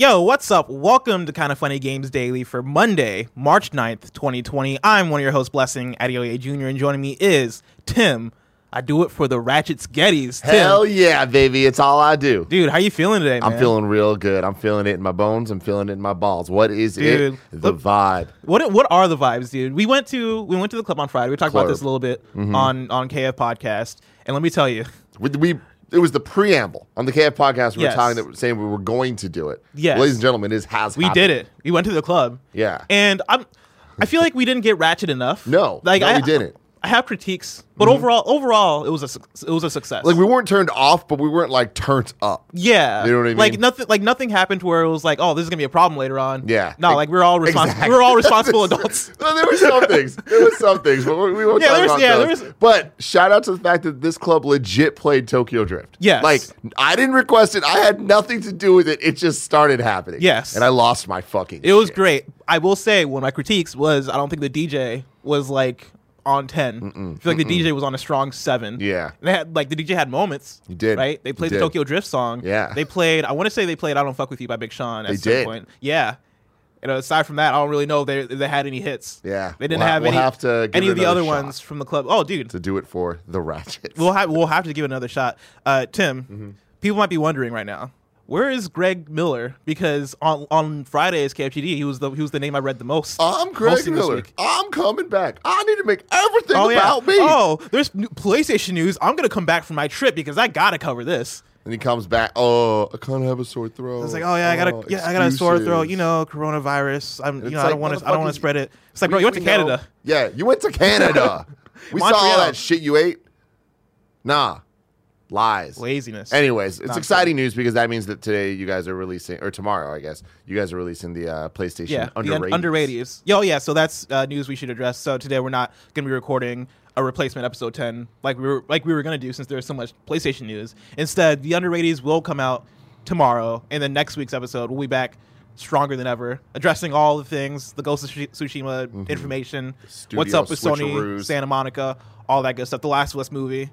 Yo, what's up? Welcome to Kinda Funny Games Daily for Monday, March 9th, 2020. I'm one of your hosts, Blessing Adeoye Jr., and joining me is Tim. I do it for the Ratchet Getties. Tim, Hell yeah, baby. It's all I do. dude, how you feeling today, man? I'm feeling real good. I'm feeling it in my bones. I'm feeling it in my balls. What is Dude, it? The look- vibe. What what are the vibes, dude? We went to we went to the club on Friday. We talked about this a little bit Mm-hmm. on on KF podcast, and let me tell you, We, we it was the preamble on the KF podcast. We Yes. were talking that saying we were going to do it. Yes. ladies and gentlemen, it has. we did it. We went to the club. Yeah. and I'm I feel like we didn't get ratchet enough. No, like no, I, we didn't. I have critiques, but mm-hmm. overall, overall, it was a it was a success. Like we weren't turned off, but we weren't like turned up. Yeah, You know what I mean. Like nothing, like nothing happened to where it was like, oh, this is gonna be a problem later on. Yeah. no, like we're all responsible. Exactly. We're all responsible adults. Well, there were some things. There were some things, but we won't Yeah, talk about yeah, those. was- But shout out to the fact that this club legit played Tokyo Drift. Yes. like I didn't request it. I had nothing to do with it. It just started happening. Yes. and I lost my fucking. It was great. I will say one of my critiques was I don't think the DJ was like on 10 I feel like the DJ was on a strong seven. Yeah. And they had like the DJ had moments. He did. right. They played the. Tokyo Drift song. Yeah. they played. I want to say they played "I Don't Fuck with You" by Big Sean. At They some did. point. Yeah. And aside from that, I don't really know if they, if they had any hits. Yeah. they didn't We'll ha- have we'll any. have to give any of the other ones from the club. Oh, dude, to do it for the Ratchets. we'll have we'll have to give it another shot. Uh, Tim, Mm-hmm. people might be wondering right now, where is Greg Miller? Because on on Friday's KFGD, he was the he was the name I read the most. I'm Greg Miller. I'm coming back. I need to make everything Oh yeah. about me. Oh, there's new PlayStation news. I'm gonna come back from my trip because I gotta cover this. And he comes back. Oh, I kind of have a sore throat. It's like, oh yeah, I got a Oh, yeah, I got a sore throat. You know, coronavirus. I'm, you know, I don't want to, I don't want to spread it. It's like, bro, you went to we know- Canada. Yeah, you went to Canada. we saw all that shit you ate. Nah, lies. Laziness. Anyways, it's Not exciting news because that means that today you guys are releasing, or tomorrow, I guess, you guys are releasing the uh, PlayStation yeah, the un- underrated. Yo, yeah. So that's uh, news we should address. So today we're not gonna be recording a replacement episode 10 like we were like we were gonna do since there's so much PlayStation news. Instead, the under underrated will come out tomorrow, and then next week's episode we'll be back stronger than ever, addressing all the things, the Ghost of Tsushi- Tsushima information, what's up with Sony. Santa Monica, all that good stuff. The Last of Us movie.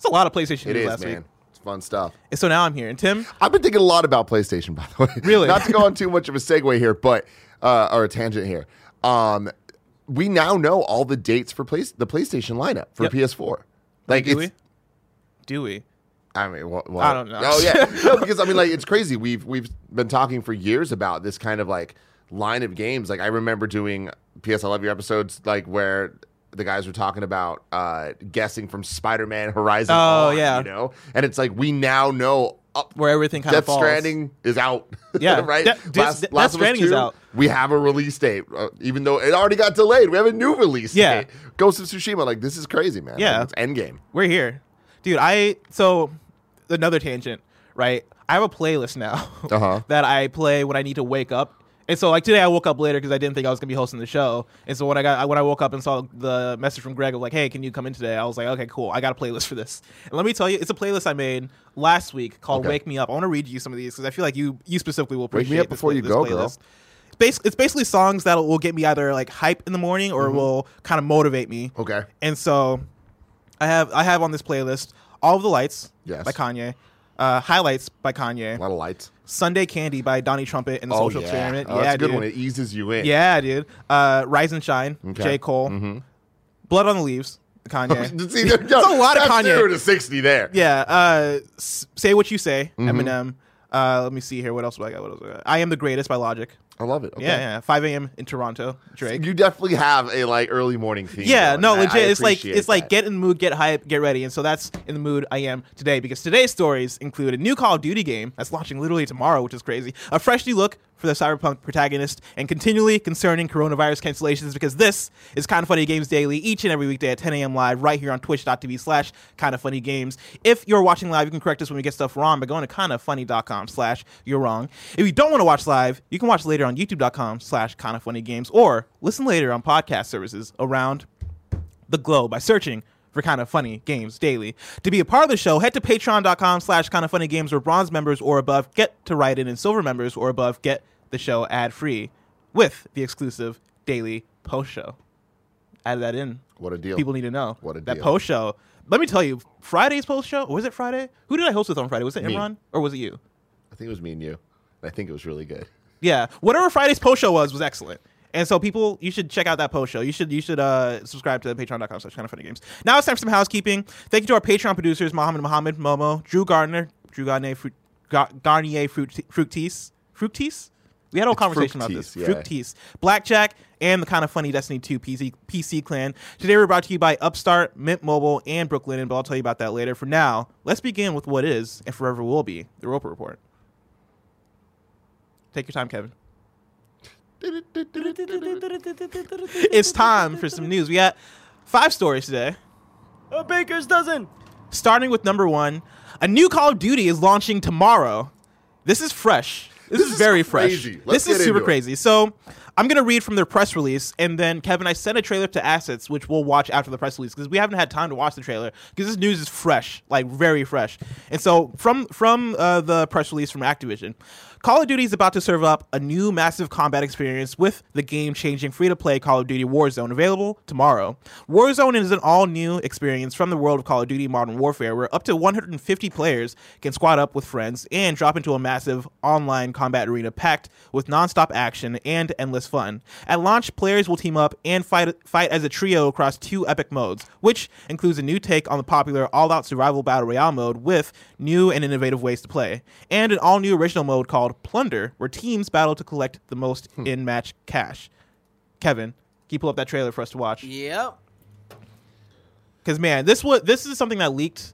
It's a lot of PlayStation It news is, last man. week. It's fun stuff. And so now I'm here, and Tim. I've been thinking a lot about PlayStation, by the way. Really? Not to go on too much of a segue here, but uh, or a tangent here. Um, we now know all the dates for place the PlayStation lineup for Yep. PS4. Like do it's, we? Do we? I mean, well, well, I don't know. Oh yeah, no, because I mean, like it's crazy. We've we've been talking for years about this kind of like line of games. Like I remember doing PS I Love You episodes, like where the guys were talking about uh guessing from Spider-Man Horizon. Oh, on, yeah. you know, and it's like we now know. Up, Where everything kind of Death falls. Stranding is out. Yeah, right. De- Death- Death of Us Stranding is out. We have a release date, uh, even though it already got delayed. We have a new release Yeah. date. Ghost of Tsushima. Like this is crazy, man. Yeah. like, it's Endgame. We're here, dude. I so another tangent, right? I have a playlist now Uh-huh. that I play when I need to wake up. And so, like today, I woke up later because I didn't think I was gonna be hosting the show. And so when I got when I woke up and saw the message from Greg of like, "Hey, can you come in today?" I was like, "Okay, cool. I got a playlist for this." And let me tell you, it's a playlist I made last week called Okay. "Wake Me Up." I want to read you some of these because I feel like you you specifically will Wake me appreciate up before play- you this go, girl. playlist. It's, bas- it's basically songs that will get me either like hype in the morning or will kind of motivate me. Okay. And so I have I have on this playlist All of the Lights Yes. by Kanye, uh, Highlights by Kanye, A lot of lights. Sunday Candy by Donnie Trumpet and the Social Experiment. Oh, yeah, that's a good dude. one. It eases you in. Yeah, dude. Uh, Rise and Shine, Okay. J. Cole, Mm-hmm. Blood on the Leaves, Kanye. See, there- It's a lot of that's Kanye. Zero to sixty there. yeah, uh, Say What You Say, Mm-hmm. Eminem. Uh, let me see here. What else do I got? What else do I got? I Am the Greatest by Logic. I love it. Okay. Yeah, yeah. 5 a.m. in Toronto, Drake. You definitely have a like early morning theme. Yeah, no, I legit. it's like it's like get in the mood, get hype, get ready, and so that's in the mood I am today because today's stories include a new Call of Duty game that's launching literally tomorrow, which is crazy. A fresh new look for the cyberpunk protagonist, and continually concerning coronavirus cancellations because this is Kinda Funny Games Daily each and every weekday at 10 a.m. live right here on Twitch.tv slash Kinda Funny Games. If you're watching live, you can correct us when we get stuff wrong by going to kindafunny.com slash you're wrong. If you don't want to watch live, you can watch later on youtube.com slash Kinda Funny Games or listen later on podcast services around the globe by searching for Kinda Funny games daily. To be a part of the show, head to patreon.com slash kinda funny games where bronze members or above get to write in and silver members or above get the show ad free with the exclusive daily post show. Add that in. What a deal. People need to know. What a deal. That post show. Let me tell you, Friday's post show, was it Friday? Who did I host with on Friday? Was it Me. Imran or was it you? I think it was me and you. I think it was really good. Yeah, whatever Friday's post show was was excellent. And so people, you should check out that post show. You should you should uh, subscribe to patreon.com slash kinda funny games. Now it's time for some housekeeping. Thank you to our Patreon producers, Mohammed Mohammed, Momo, Drew Gardiner, Drew Garnier, Fruit, Garnier Fructis, Fructis? We had a whole It's conversation about this. Yeah. Fructis, Blackjack, and the Kinda Funny Destiny 2 PC, PC clan. Today we're brought to you by Upstart, Mint Mobile, and Brooklinen, but I'll tell you about that later. For now, let's begin with what is, and forever will be, the Roper Report. Take your time, Kevin. It's time for some news. We got five stories today. A baker's dozen. Starting with number one, a new Call of Duty is launching tomorrow. This is fresh. This, This is is very crazy. fresh. Let's this is super it. crazy. So I'm gonna read from their press release, and then Kevin, I sent a trailer to Assets, which we'll watch after the press release because we haven't had time to watch the trailer because this news is fresh, like very fresh. And so from from uh, the press release from Activision, Call of Duty is about to serve up a new massive combat experience with the game-changing free-to-play Call of Duty Warzone available tomorrow. Warzone is an all-new experience from the world of Call of Duty Modern Warfare, where up to 150 players can squad up with friends and drop into a massive online combat arena packed with non-stop action and endless fun. At launch, players will team up and fight fight as a trio across two epic modes, which includes a new take on the popular all-out survival battle royale mode with new and innovative ways to play, and an all-new original mode called Plunder, where teams battle to collect the most hmm. in-match cash. Kevin, can you pull up that trailer for us to watch? Yep. Because man, this was this is something that leaked.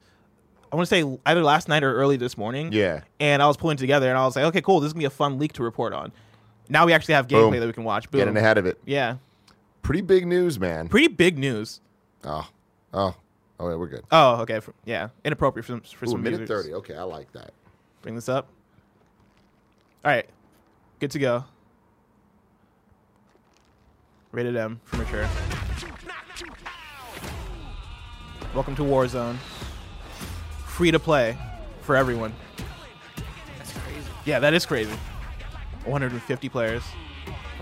I want to say either last night or early this morning. Yeah. And I was pulling it together, and I was like, okay, cool. This is gonna be a fun leak to report on. Now we actually have gameplay Boom. that we can watch. Boom. Getting ahead of it. Yeah. Pretty big news, man. Pretty big news. Oh, oh, oh, yeah, we're good. Oh, okay. For, yeah. Inappropriate for some for Ooh, some minute visitors. thirty. Okay, I like that. Bring this up. All right. Good to go. Rated M for mature. Welcome to Warzone. Free to play for everyone. That's crazy. Yeah, that is crazy. 150 players,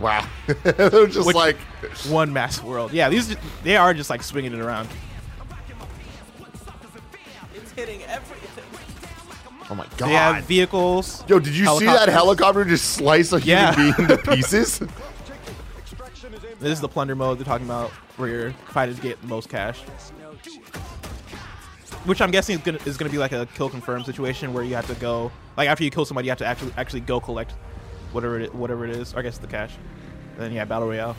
Wow, they're just Which- like one massive world. Yeah, these they are just like swinging it around. It's hitting everything. Oh my They have god. vehicles. Yo, did you see that helicopter just slice a human Yeah. being to pieces? This is the plunder mode they're talking about, where your fighters get the most cash. Which I'm guessing is gonna is gonna be like a kill confirm situation where you have to go like after you kill somebody you have to actually actually go collect whatever it whatever it is or I guess the cash. And then yeah, battle royale.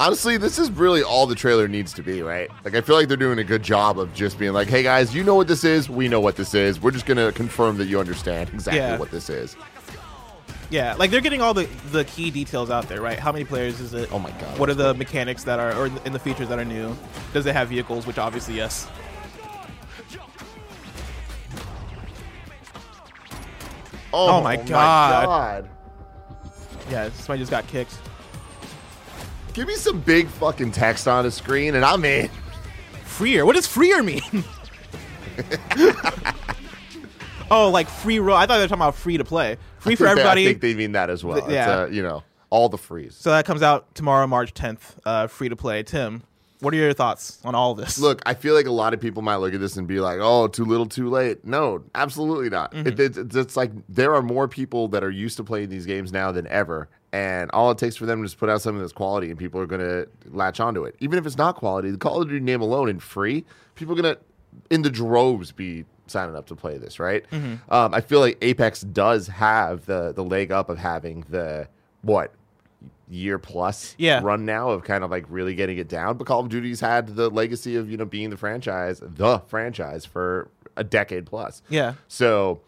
Honestly, this is really all the trailer needs to be, right? Like, I feel like they're doing a good job of just being like, "Hey guys, you know what this is. We know what this is. We're just gonna confirm that you understand exactly Yeah. what this is." Yeah, like they're getting all the the key details out there, right? How many players is it? Oh my God, What are the mechanics that are or in the, features that are new? Does it have vehicles? Which obviously yes. Oh, oh my God. God. Yeah, somebody just got kicked. Give me some big fucking text on the screen, and I'm in. Freer. What does freer mean? oh, like free roll. I thought they were talking about free to play. Free for everybody. I think they mean that as well. Th- It's, yeah. uh, you know, all the frees. So that comes out tomorrow, March 10th, uh, free to play. Tim, what are your thoughts on all this? Look, I feel like a lot of people might look at this and be like, "Oh, too little, too late." No, absolutely not. Mm-hmm. It, it's, it's, it's like there are more people that are used to playing these games now than ever, and all it takes for them to just put out something that's quality, and people are going to latch onto it, even if it's not quality. The Call of Duty name alone and free, people are going to, in the droves, be signing up to play this. Right? Mm-hmm. Um, I feel like Apex does have the the leg up of having the what year plus Yeah. run now of kind of like really getting it down. But Call of Duty's had the legacy of you know being the franchise, the franchise for a decade plus. Yeah. So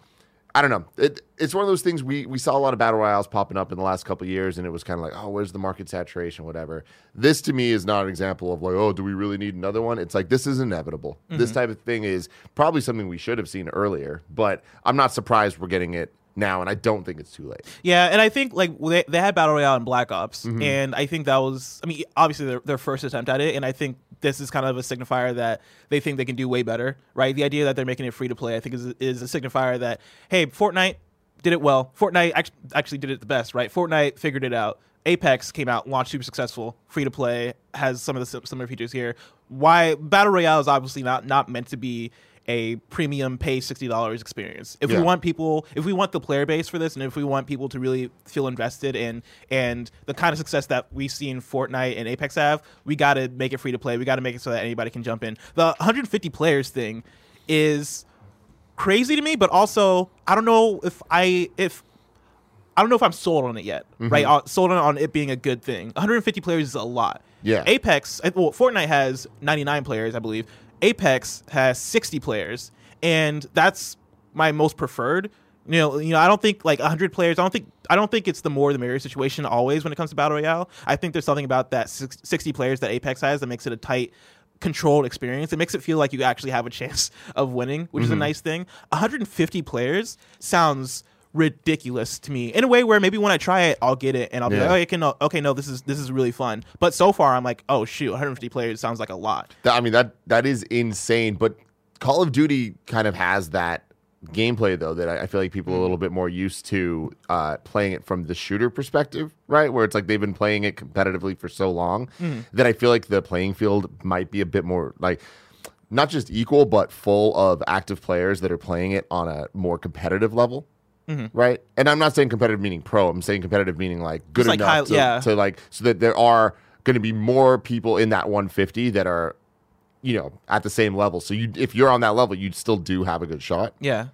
I don't know. It, it's one of those things we we saw a lot of battle royales popping up in the last couple of years, and it was kind of like, oh, where's the market saturation, whatever. This to me is not an example of like, oh, do we really need another one? It's like this is inevitable. This Mm-hmm. type of thing is probably something we should have seen earlier, but I'm not surprised we're getting it now, and I don't think it's too late. Yeah, and I think like they, they had Battle Royale in Black Ops, Mm-hmm. and I think that was, I mean, obviously their, their first attempt at it, and I think this is kind of a signifier that they think they can do way better, right? The idea that they're making it free to play, I think, is, is a signifier that, hey, Fortnite did it well. Fortnite act- actually did it the best, right? Fortnite figured it out. Apex came out, launched super successful, free to play, has some of the similar features here. Why Battle Royale is obviously not not meant to be a premium pay sixty dollars experience. If Yeah. we want people, if we want the player base for this, and if we want people to really feel invested in and the kind of success that we've seen Fortnite and Apex have, we got to make it free to play. We got to make it so that anybody can jump in. The 150 players thing is crazy to me, but also I don't know if I if I don't know if I'm sold on it yet. Right, uh, sold on, on it being a good thing. 150 players is a lot. Yeah. Apex, well, Fortnite has 99 players, I believe. Apex has 60 players, and that's my most preferred. You know, you know, I don't think like 100 players. I don't think I don't think it's the more the merrier situation always when it comes to battle royale. I think there's something about that 60 players that Apex has that makes it a tight controlled experience. It makes it feel like you actually have a chance of winning, which is a mm-hmm. nice thing. 150 players sounds ridiculous to me in a way where maybe when I try it, I'll get it and I'll be like, oh, I can, okay, no, this is this is really fun. But so far, I'm like, oh shoot, 150 players sounds like a lot. I mean that that is insane. But Call of Duty kind of has that gameplay though that I, I feel like people are a little bit more used to uh, playing it from the shooter perspective, right? Where it's like they've been playing it competitively for so long that I feel like the playing field might be a bit more like not just equal but full of active players that are playing it on a more competitive level. Right, and I'm not saying competitive meaning pro. I'm saying competitive meaning like good Just like enough high- to, yeah. to like so that there are going to be more people in that 150 that are you know at the same level so you if you're on that level you still do have a good shot Yeah.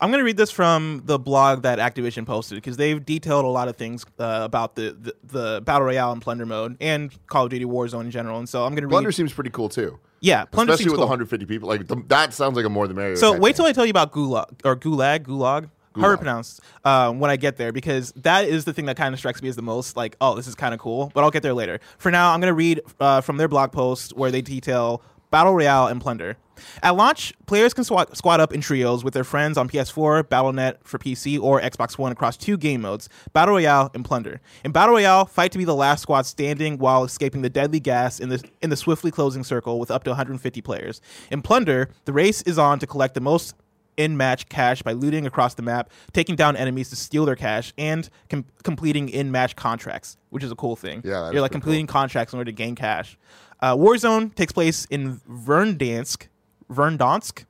I'm going to read this from the blog that Activision posted because they've detailed a lot of things uh, about the, the, the Battle Royale and Plunder mode and Call of Duty Warzone in general. And so I'm going to read. Plunder seems pretty cool too yeah, Plunder especially seems with cool. 150 people like the, that sounds like a more the merrier So wait thing. till I tell you about Gulag or Gulag, Gulag, Gulag. to pronounce um, when I get there because that is the thing that kind of strikes me as the most like, oh, this is kind of cool. But I'll get there later. For now, I'm going to read uh, from their blog post where they detail Battle Royale and Plunder. At launch, players can squad, squad up in trios with their friends on PS4, Battle.net for PC, or Xbox One across two game modes, Battle Royale and Plunder. In Battle Royale, fight to be the last squad standing while escaping the deadly gas in the in the swiftly closing circle with up to 150 players. In Plunder, the race is on to collect the most in-match cash by looting across the map, taking down enemies to steal their cash, and com- completing in-match contracts, which is a cool thing. Yeah, you're like completing contracts in order to gain cash. Uh, Warzone takes place in Verdansk, Verdansk,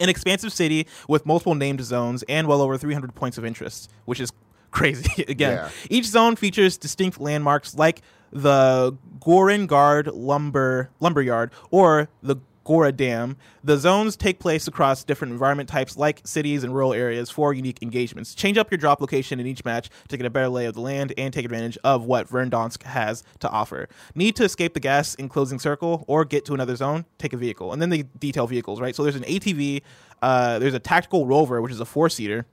an expansive city with multiple named zones and well over 300 points of interest, which is crazy. Again, Yeah. each zone features distinct landmarks like the Gorengard Lumber Lumberyard or the Gora Dam. The zones take place across different environment types like cities and rural areas for unique engagements. Change up your drop location in each match to get a better lay of the land and take advantage of what Verdansk has to offer. Need to escape the gas in closing circle or get to another zone? Take a vehicle. And then they detail vehicles, right? So there's an ATV, uh, there's a tactical rover, which is a four seater,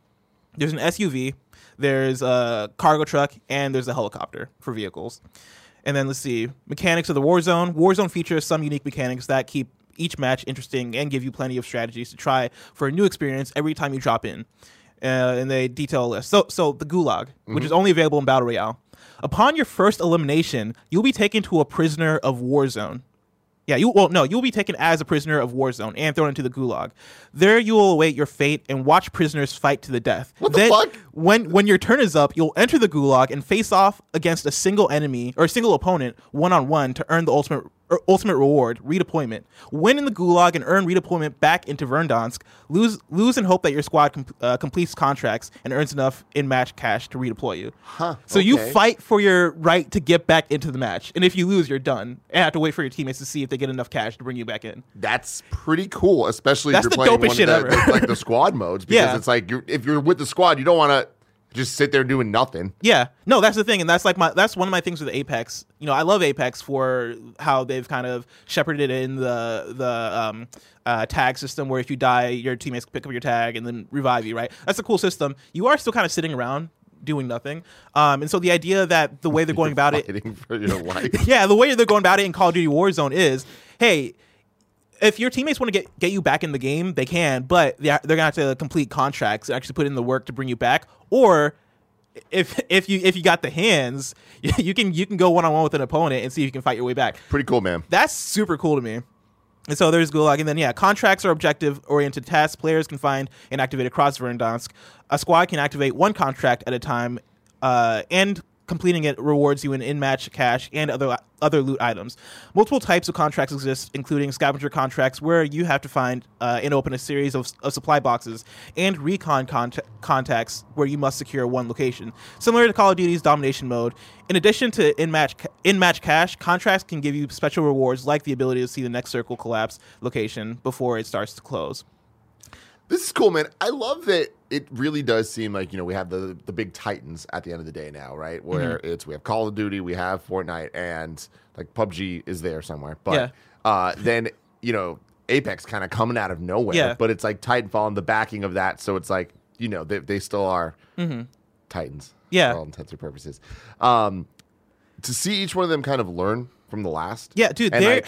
there's an SUV, there's a cargo truck, and there's a helicopter for vehicles. And then let's see mechanics of the Warzone. Warzone features some unique mechanics that keep each match interesting and give you plenty of strategies to try for a new experience every time you drop in. Uh, and they detail a list. So, so the Gulag, which is only available in Battle Royale. Upon your first elimination, you'll be taken to a prisoner of war zone. Yeah, you well no, you'll be taken as a prisoner of war zone and thrown into the gulag. There you will await your fate and watch prisoners fight to the death. What the then, fuck? When when your turn is up, you'll enter the gulag and face off against a single enemy or a single opponent one on one to earn the ultimate er, ultimate reward, redeployment. Win in the gulag and earn redeployment back into Verdansk. Lose lose and hope that your squad com- uh, completes contracts and earns enough in match cash to redeploy you. Huh, So you fight for your right to get back into the match, and if you lose, you're done. And have to wait for your teammates to see if they get enough cash to bring you back in. that's pretty cool especially That's if the you're playing one shit of the, the- like the squad modes because Yeah. it's like you're, if you're with the squad you don't want to just sit there doing nothing Yeah, no, that's the thing, and that's like my that's one of my things with Apex. You know, I love Apex for how they've kind of shepherded in the the um, uh, tag system, where if you die, your teammates pick up your tag and then revive you. Right, that's a cool system. You are still kind of sitting around doing nothing, um, and so the idea that the way they're going about it fighting for your life yeah, the way they're going about it in Call of Duty Warzone is, hey, if your teammates want to get get you back in the game, they can, but they're, they're gonna have to complete contracts, actually put in the work to bring you back, or if if you if you got the hands, you can you can go one on one with an opponent and see if you can fight your way back. pretty cool man That's super cool to me. And so there's Gulag, and then yeah, contracts are objective-oriented tasks players can find and activate across Verdansk. A squad can activate one contract at a time, uh, and completing it rewards you in in-match cash and other other loot items. Multiple types of contracts exist, including scavenger contracts, where you have to find uh, and open a series of, of supply boxes, and recon cont- contacts, where you must secure one location. Similar to Call of Duty's domination mode, in addition to in-match ca- in-match cash, contracts can give you special rewards like the ability to see the next circle collapse location before it starts to close. This is cool, man. I love that it really does seem like, you know, we have the the big titans at the end of the day now, right? Where Mm-hmm. it's we have Call of Duty, we have Fortnite, and like PUBG is there somewhere. But Yeah. uh then, you know, Apex kind of coming out of nowhere. Yeah. But it's like Titanfall and the backing of that. So it's like, you know, they they still are titans. Mm-hmm. Yeah. For all intents and purposes. Um to see each one of them kind of learn from the last. Yeah, dude, and like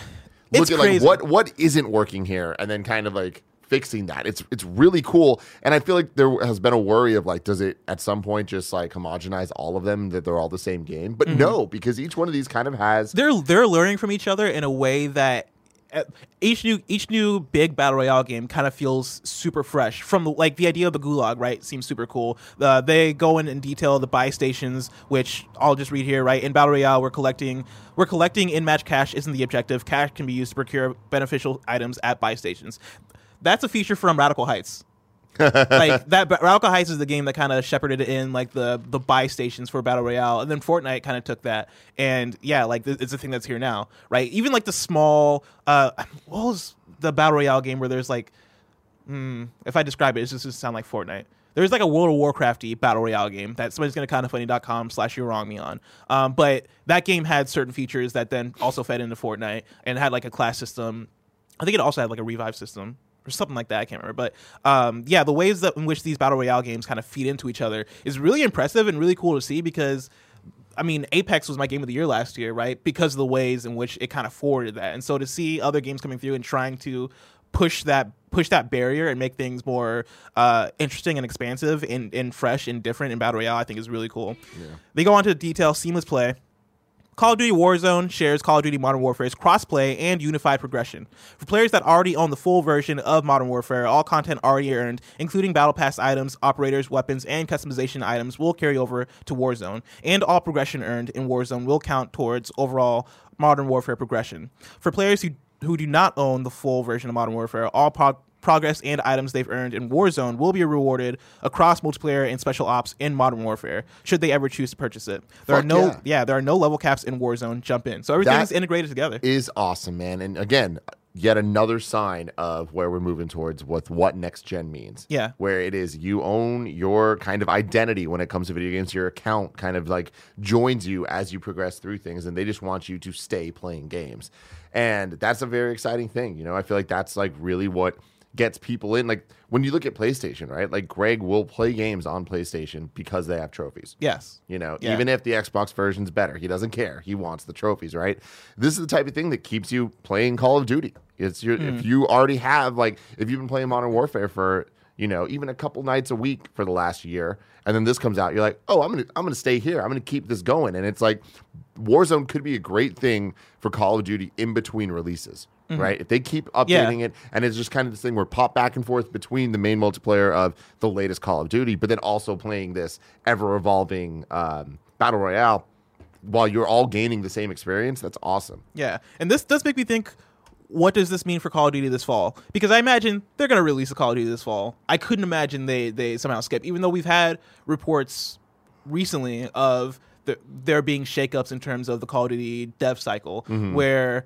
look it's at like crazy. what what isn't working here and then kind of like fixing that. It's it's really cool. And i feel like there has been a worry of like does it at some point just like homogenize all of them that they're all the same game? But Mm-hmm. no because each one of these kind of has they're they're learning from each other in a way that uh, each new each new big battle royale game kind of feels super fresh from the, like the idea of the gulag right seems super cool. Uh, they go in in detail the buy stations which i'll just read here right? In battle royale we're collecting we're collecting in-match cash isn't the objective. Cash can be used to procure beneficial items at buy stations that's a feature from radical heights. Like that Radical Heights is the game that kind of shepherded in like the the buy stations for battle royale and then Fortnite kind of took that. And yeah like th- it's a thing that's here now right? Even like the small uh what was the battle royale game where there's like mm, if I describe it it's just gonna sound like Fortnite. There's like a World of Warcrafty battle royale game that somebody's gonna kindafunny.com slash you're wrong me on. Um but that game had certain features that then also fed into Fortnite and had like a class system. I think it also had like a revive system or something like that. I can't remember, but um, yeah, the ways that in which these battle royale games kind of feed into each other is really impressive and really cool to see because. I mean, Apex was my game of the year last year, right? Because of the ways in which it kind of forwarded that, and so to see other games coming through and trying to push that push that barrier and make things more uh, interesting and expansive and, and fresh and different in battle royale, I think is really cool. They go on to detail seamless play, Call of Duty Warzone shares Call of Duty Modern Warfare's crossplay and unified progression. For players that already own the full version of Modern Warfare, all content already earned, including Battle Pass items, operators, weapons, and customization items, will carry over to Warzone, and all progression earned in Warzone will count towards overall Modern Warfare progression. For players who, who do not own the full version of Modern Warfare, all prog- progress and items they've earned in Warzone will be rewarded across multiplayer and special ops in Modern Warfare, should they ever choose to purchase it. There Fuck are no yeah. yeah, there are no level caps in Warzone. Jump in. So everything's That integrated together. is awesome man and again yet another sign of where we're moving towards with what next gen means Yeah. where it is you own your kind of identity when it comes to video games your account kind of like joins you as you progress through things and they just want you to stay playing games and that's a very exciting thing you know i feel like that's like really what gets people in like when you look at playstation right like greg will play games on playstation because they have trophies yes. you know, Yeah. even if the Xbox version's better, he doesn't care. He wants the trophies, right? This is the type of thing that keeps you playing Call of Duty. It's your Hmm. if you already have like if you've been playing Modern Warfare for you know even a couple nights a week for the last year, and then this comes out, you're like, oh, I'm gonna I'm gonna stay here. I'm gonna keep this going, and it's like Warzone could be a great thing for Call of Duty in between releases. Right, if they keep Mm-hmm. Yeah. updating it, and it's just kind of this thing where pop back and forth between the main multiplayer of the latest Call of Duty, but then also playing this ever evolving um, battle royale while you're all gaining the same experience. That's awesome. Yeah. And this does make me think what does this mean for Call of Duty this fall? Because I imagine they're going to release a Call of Duty this fall. I couldn't imagine they they somehow skip even though we've had reports recently of the, there being shakeups in terms of the Call of Duty dev cycle where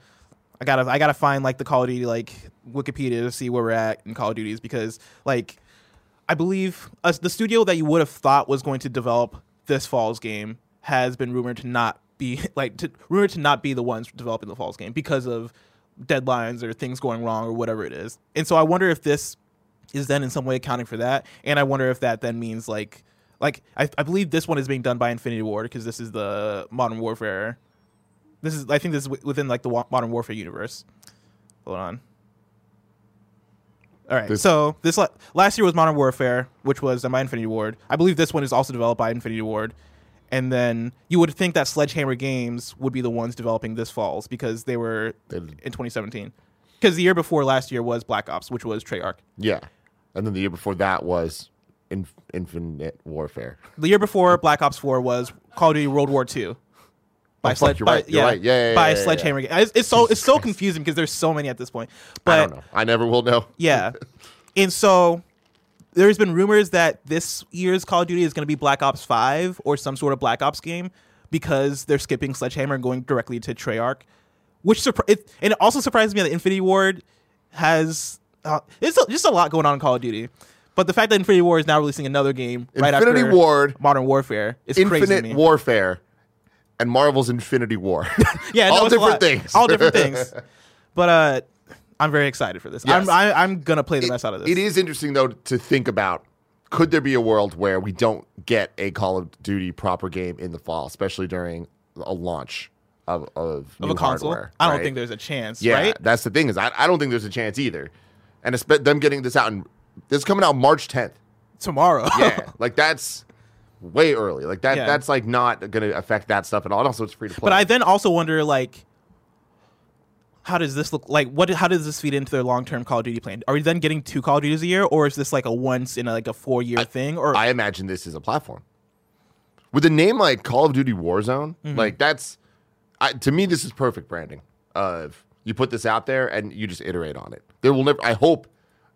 I gotta I gotta find like the Call of Duty like Wikipedia to see where we're at in Call of Duties because like I believe uh, the studio that you would have thought was going to develop this fall's game has been rumored to not be like to, rumored to not be the ones developing the fall's game because of deadlines or things going wrong or whatever it is. And so I wonder if this is then in some way accounting for that, and I wonder if that then means like like I, I believe this one is being done by Infinity Ward because this is the Modern Warfare. This is I think this is within like the wa- Modern Warfare universe. Hold on. All right. This- so this la- last year was Modern Warfare, which was done by Infinity Ward. I believe this one is also developed by Infinity Ward. And then you would think that Sledgehammer Games would be the ones developing this falls because they were They- in 2017. Because the year before last year was Black Ops, which was Treyarch. Yeah. And then the year before that was Inf- Infinite Warfare. The year before Black Ops 4 was Call of Duty World War II. By Oh, you're by- right, you're right. Yeah, yeah, by yeah, yeah, Sledgehammer. It's, it's so it's so confusing because there's so many at this point. I But don't know. I never will know. yeah, and so there's been rumors that this year's Call of Duty is going to be Black Ops 5 or some sort of Black Ops game because they're skipping Sledgehammer and going directly to Treyarch, which surpri- it, and it also surprises me that Infinity Ward has uh, it's just a lot going on in Call of Duty. But the fact that Infinity Ward is now releasing another game right Infinity after Ward, Modern Warfare is crazy to Infinite me. Warfare, and Marvel's Infinity War. Yeah, all it's different things. All different things. But uh, I'm very excited for this. I'm I, I'm gonna play the mess out of this. It is interesting though to think about. Could there be a world where we don't get a Call of Duty proper game in the fall, especially during a launch of of, of a console. hardware, I don't right? think there's a chance. Yeah, Right? that's the thing is I, I don't think there's a chance either, and espe- them getting this out and this is coming out March 10th. Tomorrow. Yeah, like that's way early. Like that Yeah. that's like not going to affect that stuff at all. And also, it's free to play. but I then also wonder like. How does this look like? What? How does this feed into their long-term Call of Duty plan? Are we then getting two Call of Duties a year, or is this like a once in a, like a four-year thing? Or I imagine this is a platform with a name like Call of Duty Warzone. Mm-hmm. Like that's I, to me, this is perfect branding. Of you put this out there and you just iterate on it. There will never. I hope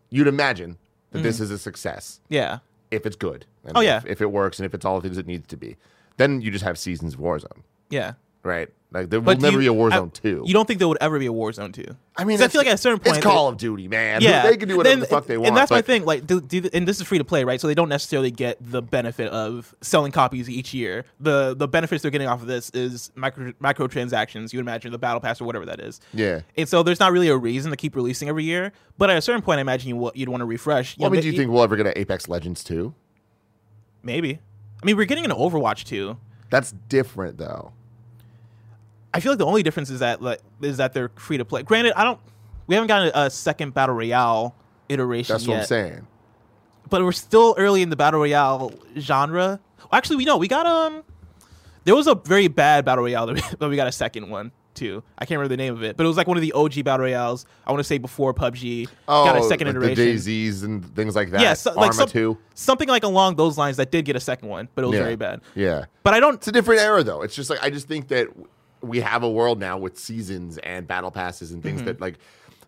you'd imagine that this is a success yeah, if it's good. And. Oh, yeah. if, if it works and if it's all the things it needs to be. Then you just have seasons of Warzone, yeah. Right? Like there But will never you- be a Warzone I- two. You don't think there would ever be a Warzone two? I mean, I feel like at a certain point, it's Call of Duty, man. yeah, they can do whatever Then- the fuck they want. And that's my thing. Like, do, do, and this is free to play, right? So they don't necessarily get the benefit of selling copies each year. The the benefits they're getting off of this is micro microtransactions. You would imagine the battle pass or whatever that is. Yeah. And so there's not really a reason to keep releasing every year. But at a certain point, I imagine you you'd want to refresh. Well, I mean, do you think we'll ever get an Apex Legends two? maybe? I mean, we're getting an Overwatch two. That's different, though. I feel like the only difference is that like is that they're free to play. Granted, I don't. We haven't gotten a, a second battle royale iteration That's yet. what I'm saying. but we're still early in the battle royale genre. Actually, we know we got um. There was a very bad battle royale, that we- but we got a second one too. I can't remember the name of it, but it was like one of the OG battle royales. I want to say before PUBG Oh, got a second like iteration. the DayZs and things like that. yeah, so, Arma like some- two. something like along those lines that did get a second one, but it was Yeah. very bad. Yeah, But I don't. it's a different era, though. It's just like I just think that we have a world now with seasons and battle passes and Mm-hmm. things that like.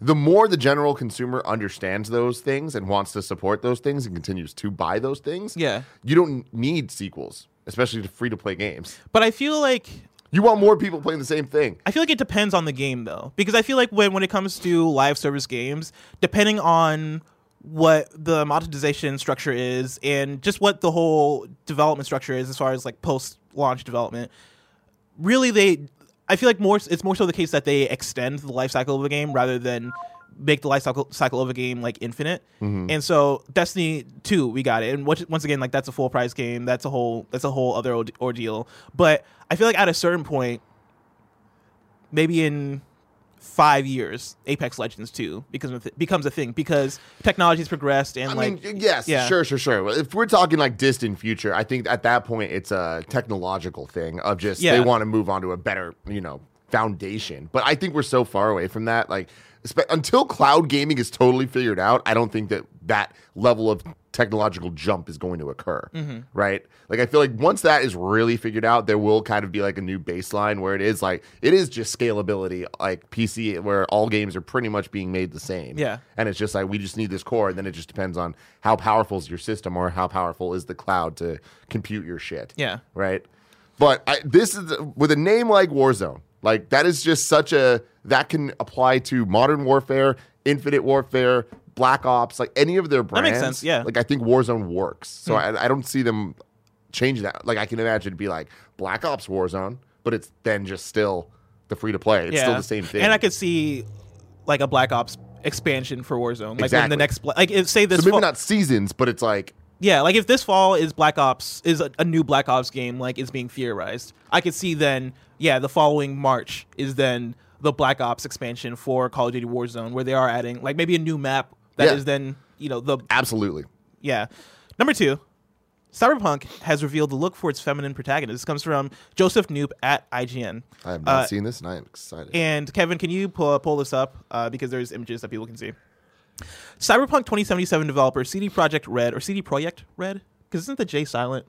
The more the general consumer understands those things and wants to support those things and continues to buy those things, Yeah. you don't need sequels, especially to free to play games. But I feel like You want more people playing the same thing. I feel like it depends on the game though, because I feel like when when it comes to live service games, depending on what the monetization structure is and just what the whole development structure is as far as like post launch development, really they I feel like more it's more so the case that they extend the life cycle of a game rather than make the life cycle cycle of a game like infinite. Mm-hmm. And so Destiny 2 we got it. And once once again like that's a full price game. That's a whole that's a whole other orde- ordeal. But I feel like at a certain point maybe in 5 years Apex Legends 2 becomes a th- becomes a thing because technology's progressed and I like mean, yes, yeah. sure, sure, sure. If we're talking like distant future, I think at that point it's a technological thing of just Yeah. they want to move on to a better, you know, foundation. But I think we're so far away from that. Like until cloud gaming is totally figured out, I don't think that that level of technological jump is going to occur. Mm-hmm. Right? Like I feel like once that is really figured out, there will kind of be like a new baseline where it is like it is just scalability, like PC, where all games are pretty much being made the same. Yeah. And it's just like we just need this core, and then it just depends on how powerful is your system or how powerful is the cloud to compute your shit. Yeah. Right. But I, this is with a name like Warzone, like that is just such a that can apply to Modern Warfare, Infinite Warfare, Black Ops, like any of their brands. That makes sense, yeah. Like I think Warzone works, so hmm. I, I don't see them change that. Like I can imagine it'd be like Black Ops Warzone, but it's then just still the free to play. It's still the same thing. And I could see like a Black Ops expansion for Warzone. Like Exactly. the next like if, say this so maybe fall- not seasons, but it's like Yeah, like if this fall is Black Ops is a, a new Black Ops game, like is being theorized, I could see then, yeah, the following March is then the Black Ops expansion for Call of Duty Warzone, where they are adding like maybe a new map that is Yeah. then you know the absolutely. yeah. Number two, Cyberpunk has revealed the look for its feminine protagonist. This comes from Joseph Knoop at IGN. I have not Uh, seen this, and I am excited. And Kevin, can you pull pull this up uh, because there's images that people can see. Cyberpunk 2077 developer CD Projekt Red or CD Projekt Red because isn't the J silent?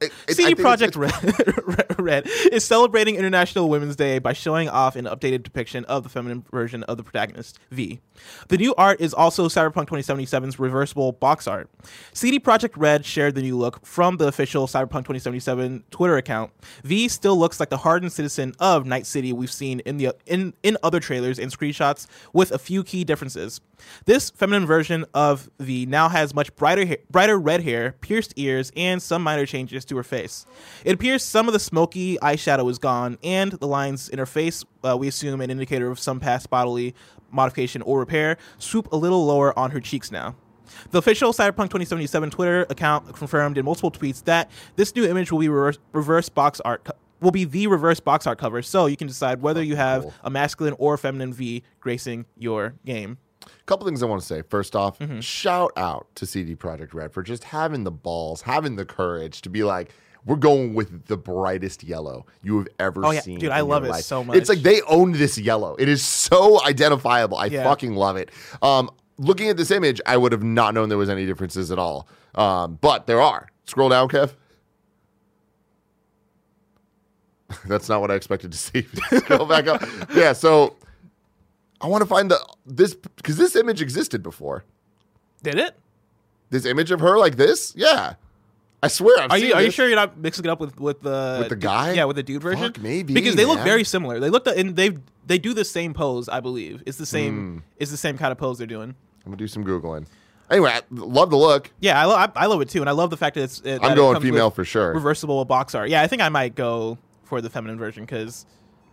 It- it- CD Projekt Red, Red is celebrating International Women's Day by showing off an updated depiction of the feminine version of the protagonist, V. The new art is also Cyberpunk 2077's reversible box art. CD Projekt Red shared the new look from the official Cyberpunk 2077 Twitter account. V still looks like the hardened citizen of Night City we've seen in the in in other trailers and screenshots, with a few key differences. This feminine version of V now has much brighter, brighter red hair, pierced ears, and some minor changes to her face. It appears some of the smoky eyeshadow is gone, and the lines in her face, uh, we assume an indicator of some past bodily modification or repair, swoop a little lower on her cheeks now. The official Cyberpunk 2077 Twitter account confirmed in multiple tweets that this new image will be reverse, reverse box art. Co- will be the reverse box art cover, so you can decide whether you have a masculine or feminine V gracing your game. Couple things I want to say. First off, Mm-hmm. shout out to CD Projekt Red for just having the balls, having the courage to be like, we're going with the brightest yellow you have ever Oh, yeah. seen. Dude, I love it life. so much. It's like they own this yellow. It is so identifiable. I Yeah. fucking love it. Um, looking at this image, I would have not known there was any differences at all. Um, but there are. Scroll down, Kev. That's not what I expected to see. Scroll back up. Yeah, so I want to find the this because this image existed before. Did it? This image of her like this? Yeah. I swear I've Are you are you sure you're not mixing it up with with the With the guy? Yeah, with the dude version. Fuck, maybe, because they look very similar. They look the, and they they do the same pose. I believe it's the same. Hmm. It's the same kind of pose they're doing. I'm gonna do some googling. Anyway, I love the look. Yeah, I, lo- I, I love it too, and I love the fact that it's. It, I'm that going female for sure. Reversible box art. Yeah, I think I might go for the feminine version because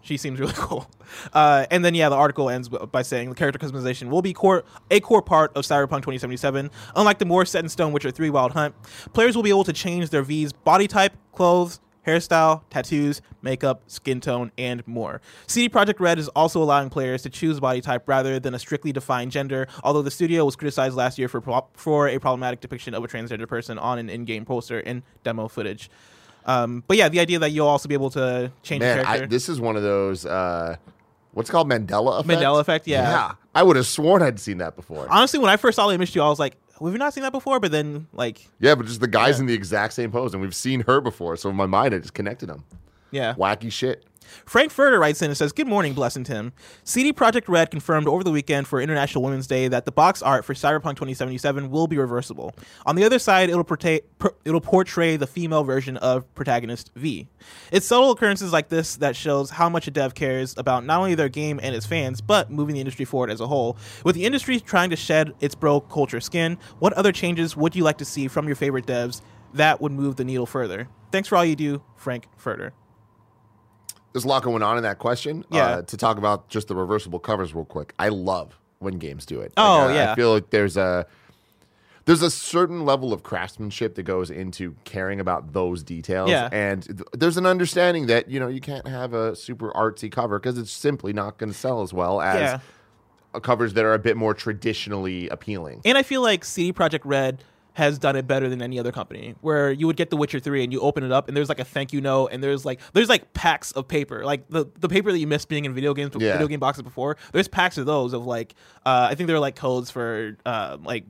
she seems really cool. Uh, and then yeah, the article ends by saying the character customization will be core a core part of Cyberpunk 2077. Unlike the more set in stone Witcher 3 Wild Hunt, players will be able to change their V's body type, clothes. Hairstyle, tattoos, makeup, skin tone, and more. CD Projekt Red is also allowing players to choose body type rather than a strictly defined gender, although the studio was criticized last year for, pro- for a problematic depiction of a transgender person on an in game poster and demo footage. Um, but yeah, the idea that you'll also be able to change Man, your I, character. this is one of those uh what's called Mandela effect. Mandela effect, yeah. Yeah. I would have sworn I'd seen that before. Honestly, when I first saw the image too, I was like, "We've not seen that before?" But then, like, yeah, but just the guys Yeah. in the exact same pose, and we've seen her before. So in my mind, I just connected them. Yeah. Wacky shit. Frank Furter writes in and says, Good morning, Bless and Tim. CD Projekt Red confirmed over the weekend for International Women's Day that the box art for Cyberpunk 2077 will be reversible. On the other side, it'll, portray, it'll portray the female version of protagonist V. It's subtle occurrences like this that shows how much a dev cares about not only their game and its fans, but moving the industry forward as a whole. With the industry trying to shed its bro culture skin, what other changes would you like to see from your favorite devs that would move the needle further? Thanks for all you do, Frank Furter. There's a lot going on in that question. Yeah. Uh, to talk about just the reversible covers real quick. I love when games do it. Oh, I- yeah. I feel like there's a there's a certain level of craftsmanship that goes into caring about those details. Yeah. And th- there's an understanding that, you know, you can't have a super artsy cover because it's simply not going to sell as well as Yeah. uh, covers that are a bit more traditionally appealing. And I feel like CD Projekt Red has done it better than any other company. Where you would get The Witcher 3 and you open it up and there's like a thank you note and there's like there's like packs of paper. Like the, the paper that you missed being in video games Yeah. video game boxes before. There's packs of those of like uh, I think they're like codes for uh, like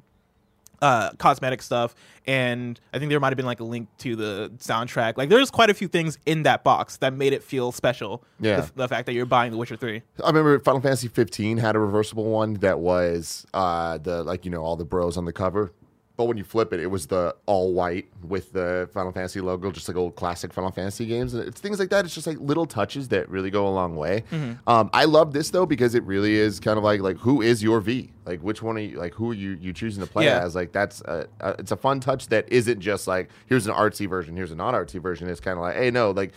uh, cosmetic stuff, and I think there might have been like a link to the soundtrack. Like, there's quite a few things in that box that made it feel special. Yeah. the, the fact that you're buying The Witcher Three. I remember Final Fantasy 15 had a reversible one that was uh, the like you know all the bros on the cover, but when you flip it, it was the all white with the Final Fantasy logo, just like old classic Final Fantasy games. And it's things like that. It's just like little touches that really go a long way. Um, I love this though because it really is kind of like like who is your V? Like which one are you? Like who are you you choosing to play Yeah. as? Like that's a, a, it's a fun touch that isn't just like here's an artsy version, here's a non artsy version. It's kind of like hey no like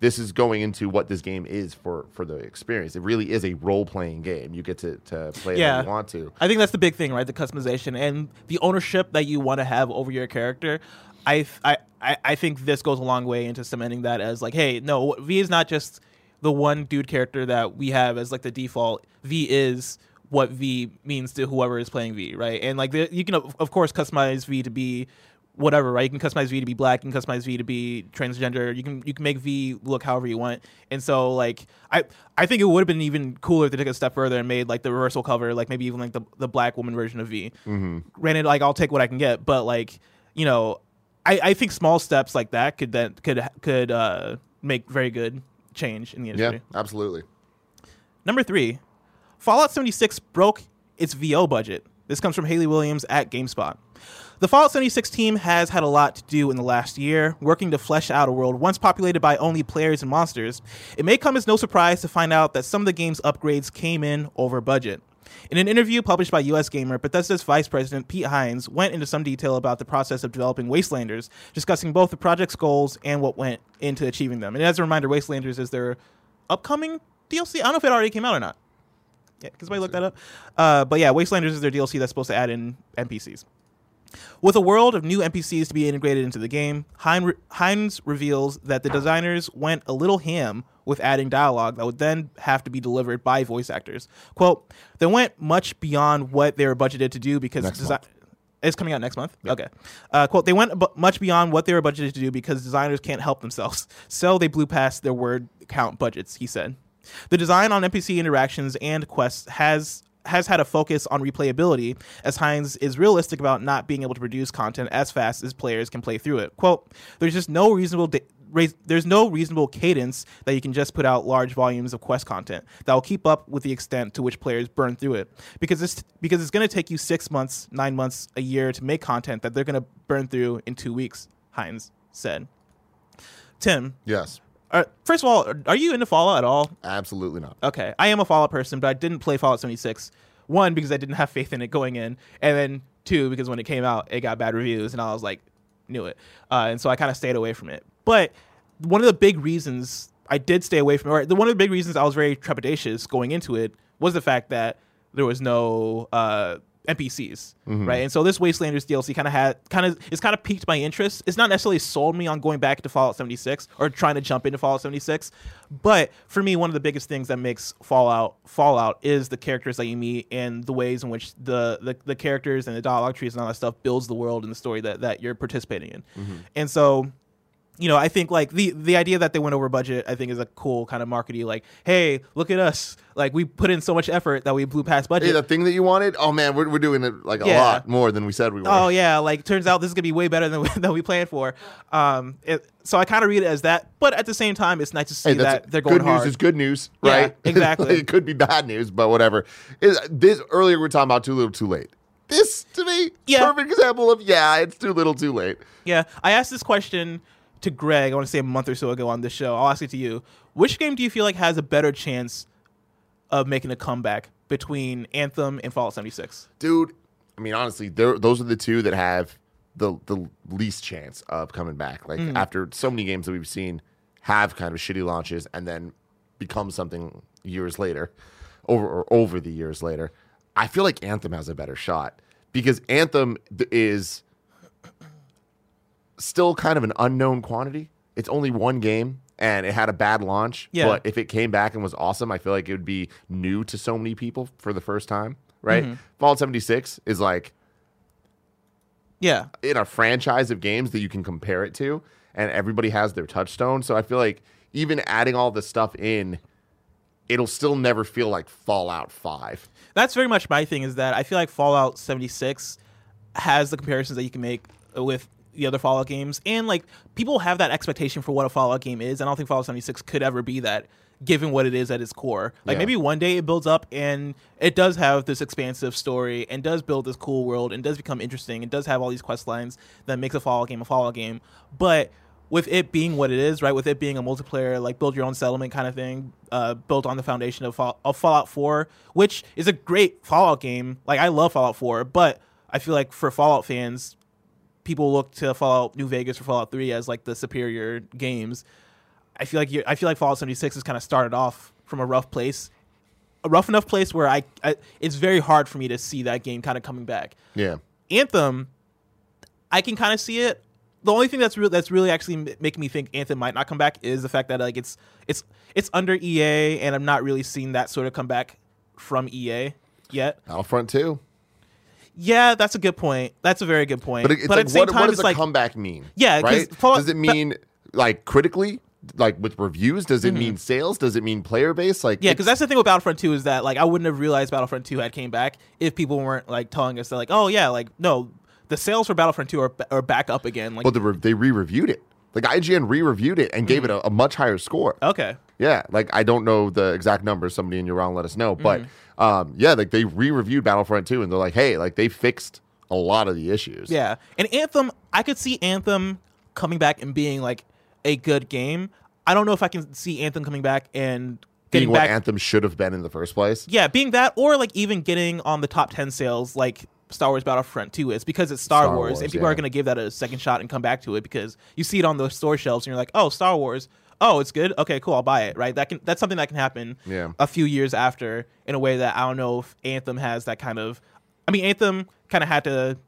this is going into what this game is for for the experience. It really is a role playing game. You get to, to play it Yeah. you want to. I think that's the big thing, right? The customization and the ownership that you want to have over your character. I, I, I think this goes a long way into cementing that as like, hey, no, V is not just the one dude character that we have as like the default. V is what V means to whoever is playing V, right? And like the, you can of course customize V to be whatever, right? You can customize V to be black, you can customize V to be transgender. You can you can make V look however you want. And so like I I think it would have been even cooler if they took a step further and made like the reversal cover, like maybe even like the the black woman version of V. Mm-hmm. Granted, like I'll take what I can get, but like you know, I I think small steps like that could then could could uh make very good change in the industry. Yeah, absolutely. Number three, Fallout 76 broke its VO budget. This comes from Hayley Williams at GameSpot. The Fallout 76 team has had a lot to do in the last year, working to flesh out a world once populated by only players and monsters. It may come as no surprise to find out that some of the game's upgrades came in over budget. In an interview published by US Gamer, Bethesda's vice president Pete Hines went into some detail about the process of developing Wastelanders, discussing both the project's goals and what went into achieving them. And as a reminder, Wastelanders is their upcoming DLC. I don't know if it already came out or not. Yeah, because I looked that up. Uh, but yeah, Wastelanders is their DLC that's supposed to add in NPCs. With a world of new NPCs to be integrated into the game, Hein- Hines reveals that the designers went a little ham with adding dialogue that would then have to be delivered by voice actors. Quote, they went much beyond what they were budgeted to do because desi- it's coming out next month. Okay. Uh, quote: They went bu- much beyond what they were budgeted to do because designers can't help themselves, so they blew past their word count budgets. He said, "The design on NPC interactions and quests has." Has had a focus on replayability, as Hines is realistic about not being able to produce content as fast as players can play through it. "Quote: There's just no reasonable there's no reasonable cadence that you can just put out large volumes of quest content that will keep up with the extent to which players burn through it. Because it's because it's going to take you six months nine months a year to make content that they're going to burn through in two weeks hines said. Tim? Yes, uh, first of all are- you into fallout at all? Absolutely not. okay i am a fallout person but i didn't play fallout 76 one because i didn't have faith in it going in and then two because when it came out it got bad reviews and i was like knew it. Uh, and so i kind of stayed away from it. But one of the big reasons i did stay away from it or the one of the big reasons i was very trepidatious going into it was the fact that there was no uh, NPCs, mm-hmm. right? And so this Wastelanders DLC kind of had kind of it's kind of piqued my interest. It's not necessarily sold me on going back to Fallout 76 or trying to jump into Fallout 76, but for me, one of the biggest things that makes Fallout Fallout is the characters that you meet and the ways in which the the, the characters and the dialogue trees and all that stuff builds the world and the story that that you're participating in. Mm-hmm. And so you know, I think like the the idea that they went over budget, I think is a cool kind of marketing. Like, hey, look at us! Like we put in so much effort that we blew past budget. Hey, the thing that you wanted? Oh man, we're, we're doing it like a Yeah. lot more than we said we were. Oh yeah, like turns out this is gonna be way better than we, than we planned for. Um, it, so I kind of read it as that, but at the same time, it's nice to see Hey, that they're going good hard. news is good news, Yeah, right? exactly. it could be bad news, but whatever. Is this earlier we are talking about too little, too late. This to me, Yeah. perfect example of yeah, it's too little, too late. Yeah, I asked this question to Greg. I want to say a month or so ago on this show. I'll ask it to you. Which game do you feel like has a better chance of making a comeback between Anthem and Fallout 76? dude. I mean, honestly, those are the two that have the the least chance of coming back. Like Mm. after so many games that we've seen have kind of shitty launches and then become something years later, over or over the years later. I feel like Anthem has a better shot because Anthem th- is still kind of an unknown quantity. It's only one game and it had a bad launch. Yeah. But if it came back and was awesome, I feel like it would be new to so many people for the first time. Right? Mm-hmm. Fallout 76 is like Yeah, in a franchise of games that you can compare it to, and everybody has their touchstone. So I feel like even adding all this stuff in, it'll still never feel like Fallout 5. that's very much my thing. Is that I feel like Fallout 76 has the comparisons that you can make with the other Fallout games, and like people have that expectation for what a Fallout game is. and I don't think Fallout 76 could ever be that, given what it is at its core. Like Yeah. maybe one day it builds up and it does have this expansive story and does build this cool world and does become interesting and does have all these quest lines that makes a Fallout game a Fallout game. But with it being what it is, right? With it being a multiplayer, like build your own settlement kind of thing, uh, built on the foundation of, Fall- of Fallout 4, which is a great Fallout game. Like I love Fallout 4, but I feel like for Fallout fans, people look to Fallout New Vegas or Fallout 3 as like the superior games. I feel like I feel like Fallout 76 has kind of started off from a rough place, a rough enough place where I, I it's very hard for me to see that game kind of coming back. Yeah. Anthem, I can kind of see it. The only thing that's real that's really actually m- making me think Anthem might not come back is the fact that like it's it's it's under EA and I'm not really seeing that sort of comeback from EA yet. Battlefront 2. Yeah, that's a good point. That's a very good point. But it- it's at like, the same what, time, what does it's a like comeback mean? Yeah, right. Does it but- mean like critically, like with reviews? Does it mean sales? Does it mean player base? Like, Mm-hmm. Yeah, because that's the thing with Battlefront 2 is that like I wouldn't have realized Battlefront 2 had came back if people weren't like telling us that like, oh yeah, like no, the sales for Battlefront 2 are, are back up again. Like well, the re- they re-reviewed it. Like IGN re-reviewed it and gave it a, a much higher score. okay, Yeah, like I don't know the exact numbers. Somebody in your round let us know, but Mm-hmm. um, yeah, like they re-reviewed Battlefront 2 and they're like, hey, like they fixed a lot of the issues. yeah, and Anthem, I could see Anthem coming back and being like a good game. I don't know if I can see Anthem coming back and being getting what back. Anthem should have been in the first place. yeah, being that, or like even getting on the top 10 sales like Star Wars Battlefront 2 is because it's Star, Star Wars, Wars, and people yeah. are going to give that a second shot and come back to it because you see it on the store shelves and you're like, oh, Star Wars. Oh, it's good. Okay, cool. I'll buy it. Right. That can that's something that can happen. Yeah. A few years after, in a way that I don't know if Anthem has that kind of. I mean, Anthem kind of had to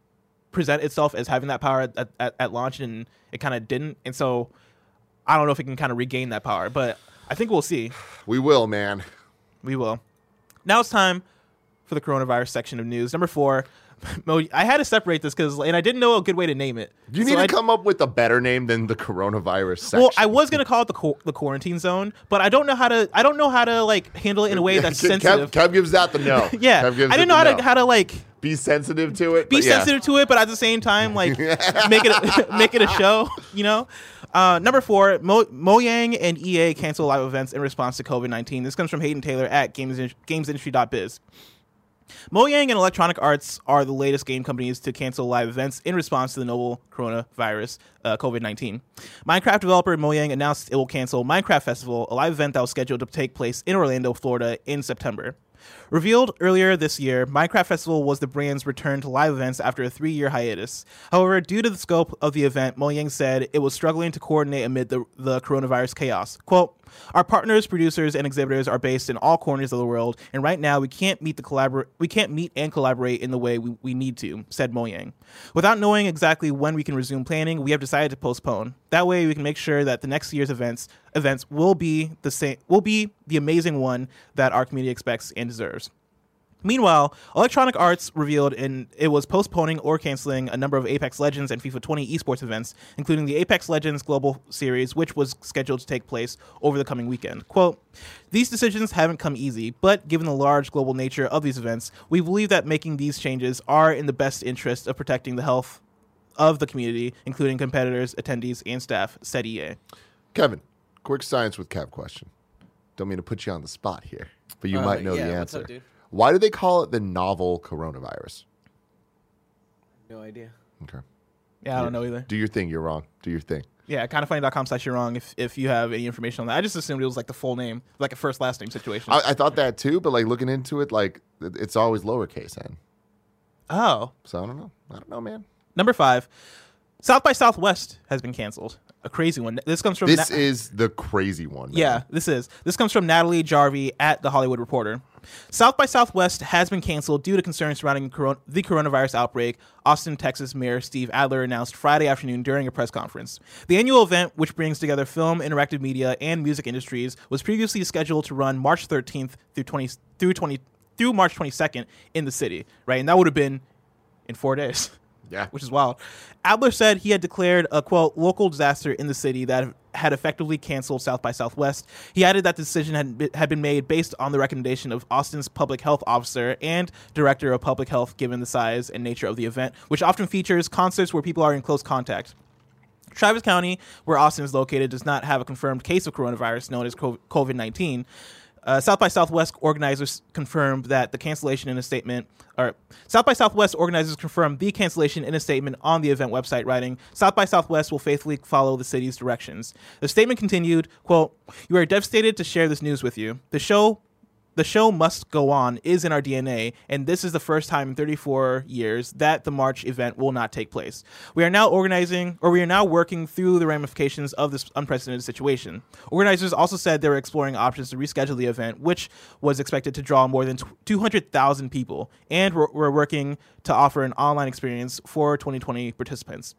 present itself as having that power at, at, at launch, and it kind of didn't. And so, I don't know if it can kind of regain that power, but I think we'll see. We will, man. We will. Now it's time for the coronavirus section of news. Number four. Mo, I had to separate this because, and I didn't know a good way to name it. You So need to I- come up with a better name than the coronavirus section. Well, I was gonna call it the qu- the quarantine zone, but I don't know how to. I don't know how to like handle it in a way that's sensitive. Kev gives out the no. yeah, Kev I didn't know how no. to how to like be sensitive to it. be yeah. sensitive to it, but at the same time, like make it make it a show. You know. Uh, number four, Mo- Mojang and EA cancel live events in response to COVID nineteen. This comes from Haydn Taylor at games gamesindustry.biz. Mojang and Electronic Arts are the latest game companies to cancel live events in response to the novel coronavirus, uh, COVID 19. Minecraft developer Mojang announced it will cancel Minecraft Festival, a live event that was scheduled to take place in Orlando, Florida in September. Revealed earlier this year, Minecraft Festival was the brand's return to live events after a three year hiatus. However, due to the scope of the event, Mojang said it was struggling to coordinate amid the, the coronavirus chaos. Quote, our partners, producers, and exhibitors are based in all corners of the world, and right now we can't meet the collabor- we can't meet and collaborate in the way we, we need to, said Mojang. Without knowing exactly when we can resume planning, we have decided to postpone. That way we can make sure that the next year's events events will be the same will be the amazing one that our community expects and deserves. Meanwhile, Electronic Arts revealed in it was postponing or canceling a number of Apex Legends and FIFA 20 esports events, including the Apex Legends Global Series, which was scheduled to take place over the coming weekend. Quote, These decisions haven't come easy, but given the large global nature of these events, we believe that making these changes are in the best interest of protecting the health of the community, including competitors, attendees, and staff, said EA. Kevin, quick science with Kev question. Don't mean to put you on the spot here, but you Uh, might know yeah, the what's answer. up, dude? Why do they call it the novel coronavirus? No idea. Okay. Yeah, I don't know either. Do your thing. You're wrong. Do your thing. Yeah, kindafunny.com slash you're wrong if, if you have any information on that. I just assumed it was like the full name, like a first last name situation. I, I thought that too, but like looking into it, like it's always lowercase n. oh. So I don't know. I don't know, man. Number five, South by Southwest has been canceled. A crazy one. This comes from This Na- is the crazy one. man. yeah, this is. This comes from Natalie Jarvey at the Hollywood Reporter. South by Southwest has been canceled due to concerns surrounding the coronavirus outbreak. Austin, Texas Mayor Steve Adler announced Friday afternoon during a press conference. The annual event, which brings together film, interactive media, and music industries, was previously scheduled to run March 13th through 20 through 20 through March 22nd in the city. Right, and that would have been in four days. Yeah. which is wild. Adler said he had declared a quote local disaster in the city that had effectively canceled South by Southwest. He added that the decision had had been made based on the recommendation of Austin's public health officer and director of public health, given the size and nature of the event, which often features concerts where people are in close contact. Travis County, where Austin is located, does not have a confirmed case of coronavirus known as COVID 19. Uh, South by Southwest organizers confirmed that the cancellation in a statement, or South by Southwest organizers confirmed the cancellation in a statement on the event website, writing, South by Southwest will faithfully follow the city's directions. The statement continued, quote, You are devastated to share this news with you. The show the show must go on is in our DNA, and this is the first time in 34 years that the March event will not take place. We are now organizing, or we are now working through the ramifications of this unprecedented situation. Organizers also said they were exploring options to reschedule the event, which was expected to draw more than 200,000 people, and we're, we're working to offer an online experience for 2020 participants.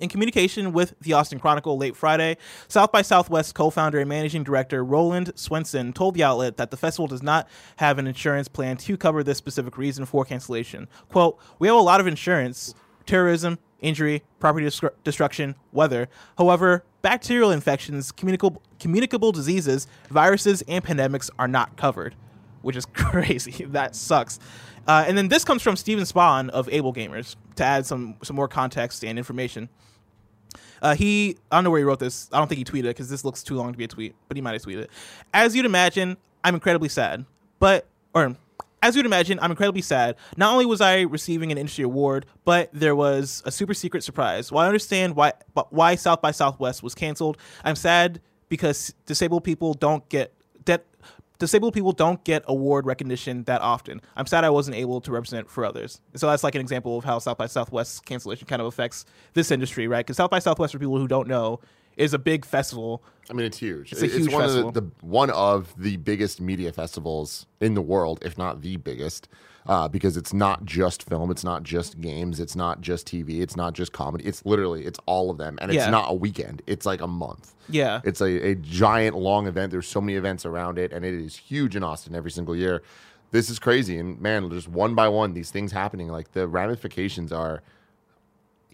In communication with the Austin Chronicle late Friday, South by Southwest co founder and managing director Roland Swenson told the outlet that the festival does not have an insurance plan to cover this specific reason for cancellation. Quote, We have a lot of insurance terrorism, injury, property destru- destruction, weather. However, bacterial infections, communicable, communicable diseases, viruses, and pandemics are not covered, which is crazy. that sucks. Uh, and then this comes from Steven Spohn of AbleGamers to add some some more context and information. Uh, he, I don't know where he wrote this. I don't think he tweeted it because this looks too long to be a tweet, but he might have tweeted it. As you'd imagine, I'm incredibly sad. But, or, as you'd imagine, I'm incredibly sad. Not only was I receiving an industry award, but there was a super secret surprise. While I understand why, why South by Southwest was canceled, I'm sad because disabled people don't get disabled people don't get award recognition that often. I'm sad I wasn't able to represent for others. So that's like an example of how South by Southwest cancellation kind of affects this industry, right? Because South by Southwest, for people who don't know, is a big festival. I mean, it's huge. It's a huge one festival. of the, the one of the biggest media festivals in the world, if not the biggest, uh, because it's not just film, it's not just games, it's not just TV, it's not just comedy. It's literally it's all of them, and it's Yeah. not a weekend. It's like a month. Yeah. It's a, a giant long event. There's so many events around it, and it is huge in Austin every single year. This is crazy, and man, just one by one, these things happening, like the ramifications are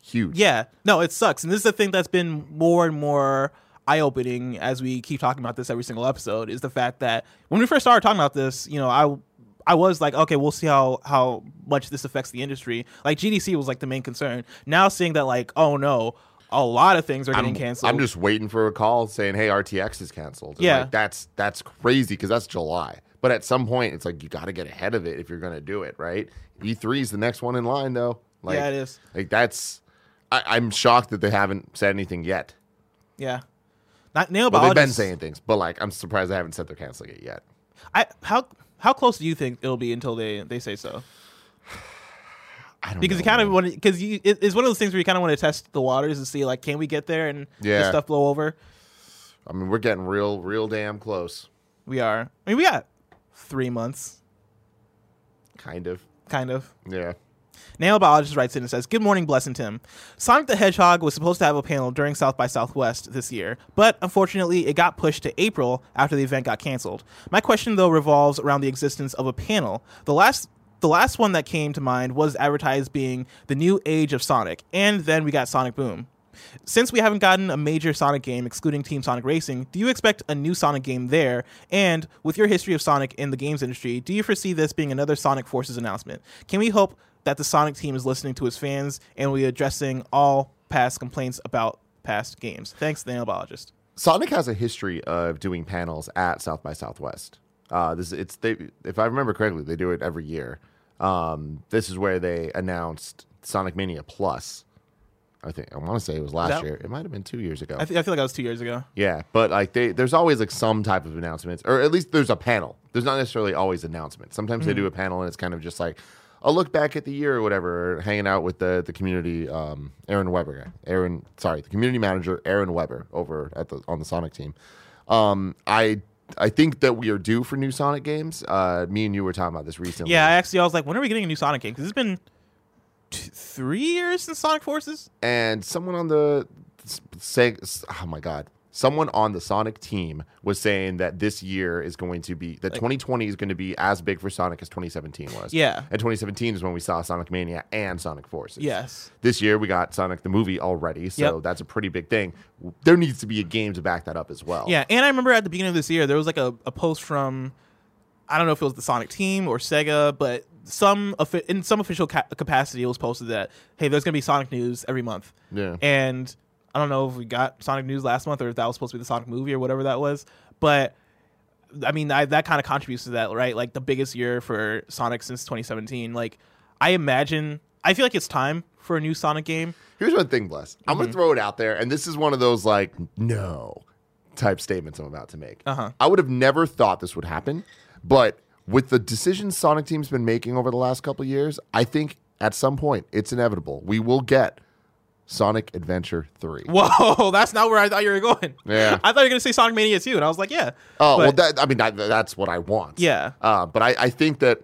huge. Yeah, no, it sucks, and this is the thing that's been more and more eye-opening as we keep talking about this every single episode. Is the fact that when we first started talking about this, you know, I I was like, okay, we'll see how how much this affects the industry. Like GDC was like the main concern. Now seeing that, like, oh no, a lot of things are getting I'm, canceled. I'm just waiting for a call saying, "Hey, RTX is canceled." And, Yeah. like, that's that's crazy because that's July. But at some point, it's like you got to get ahead of it if you're going to do it, right? E3 is the next one in line, though. Like, Yeah, it is. Like that's, I, I'm shocked that they haven't said anything yet. yeah, not nail Well, they've been saying things, but like I'm surprised they haven't said they're canceling it yet. I how how close do you think it'll be until they they say so? I don't Because know, you kind of want because you it, it's one of those things where you kind of want to test the waters and see like can we get there and Yeah. this stuff blow over. I mean, we're getting real, real damn close. We are. I mean, we got three months, Kind of. kind of. Yeah. Nano Biologist writes in and says, Good morning, Bless and Tim. Sonic the Hedgehog was supposed to have a panel during South by Southwest this year, but unfortunately it got pushed to April after the event got canceled. My question though revolves around the existence of a panel. The last the last one that came to mind was advertised being the new age of Sonic, and then we got Sonic Boom. Since we haven't gotten a major Sonic game, excluding Team Sonic Racing, do you expect a new Sonic game there? And with your history of Sonic in the games industry, do you foresee this being another Sonic Forces announcement? Can we hope that the Sonic team is listening to its fans and will be addressing all past complaints about past games? Thanks, the Nanobiologist. Sonic has a history of doing panels at South by Southwest. Uh, this it's they if I remember correctly, they do it every year. Um, this is where they announced Sonic Mania Plus. I think I want to say it was last that- year. It might have been two years ago. I, th- I feel like that was two years ago. yeah, but like they, there's always like some type of announcements, or at least there's a panel. There's not necessarily always announcements. Sometimes they do a panel and it's kind of just like a look back at the year or whatever, or hanging out with the the community. Um, Aaron Webber, guy. Aaron, sorry, the community manager, Aaron Webber, over at the on the Sonic team. Um, I I think that we are due for new Sonic games. Uh, me and you were talking about this recently. Yeah, I actually I was like, when are we getting a new Sonic game? Because it's been t- three years since Sonic Forces. and someone on the say oh my god someone on the sonic team was saying that this year is going to be that 2020 is going to be as big for sonic as 2017 was Yeah. and 2017 is when we saw sonic mania and sonic forces Yes. this year we got sonic the movie already so Yep. that's a pretty big thing there needs to be a game to back that up as well Yeah, and I remember at the beginning of this year there was like a, a post from I don't know if it was the Sonic team or Sega, but some in some official ca- capacity it was posted that hey, there's gonna be Sonic news every month. Yeah. And I don't know if we got Sonic news last month or if that was supposed to be the Sonic movie or whatever that was, but I mean I, that kind of contributes to that, right? Like the biggest year for Sonic since 2017. Like I imagine, I feel like it's time for a new Sonic game. Here's one thing, Bless. I'm Mm-hmm. gonna throw it out there, and this is one of those like no type statements I'm about to make. Uh-huh. I would have never thought this would happen, but with the decisions Sonic Team's been making over the last couple of years, I think at some point it's inevitable. We will get Sonic Adventure 3. Whoa, that's not where I thought you were going. Yeah. I thought you were gonna say Sonic Mania 2, and I was like, yeah. Oh, well, that, I mean, that, that's what I want. Yeah. Uh, but I, I think that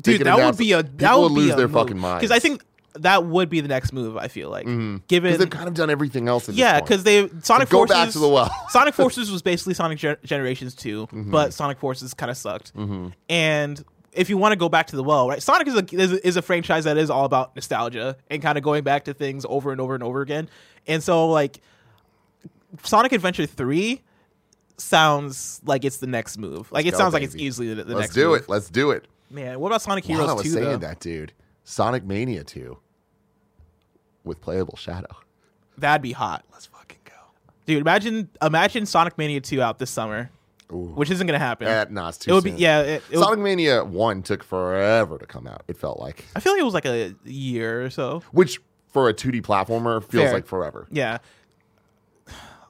dude that would be a that people would lose their fucking mind. because i think that would be the next move. I feel like, Because given they've kind of done everything else. Yeah, because they Sonic Go Forces back to the well. Sonic Forces was basically Sonic Gen- Generations 2 Mm-hmm. but Sonic Forces kind of sucked. And if you want to go back to the well, right? Sonic is a is, a- is a franchise that is all about nostalgia and kind of going back to things over and over and over again. And so like Sonic Adventure 3 sounds like it's the next move. Like it go, sounds like it's easily the, the Let's next do move. it. Let's do it. Man, what about Sonic While Heroes I was 2 saying though? that, dude, Sonic Mania 2 with playable Shadow. That'd be hot. Let's fucking go. Dude, imagine imagine Sonic Mania 2 out this summer. Ooh. Which isn't going to happen. Eh, nah, it's too it would be soon. yeah, it, it would- Sonic Mania 1 took forever to come out, it felt like. I feel like it was like a year or so. Which, for a 2D platformer, feels Fair. like forever. Yeah.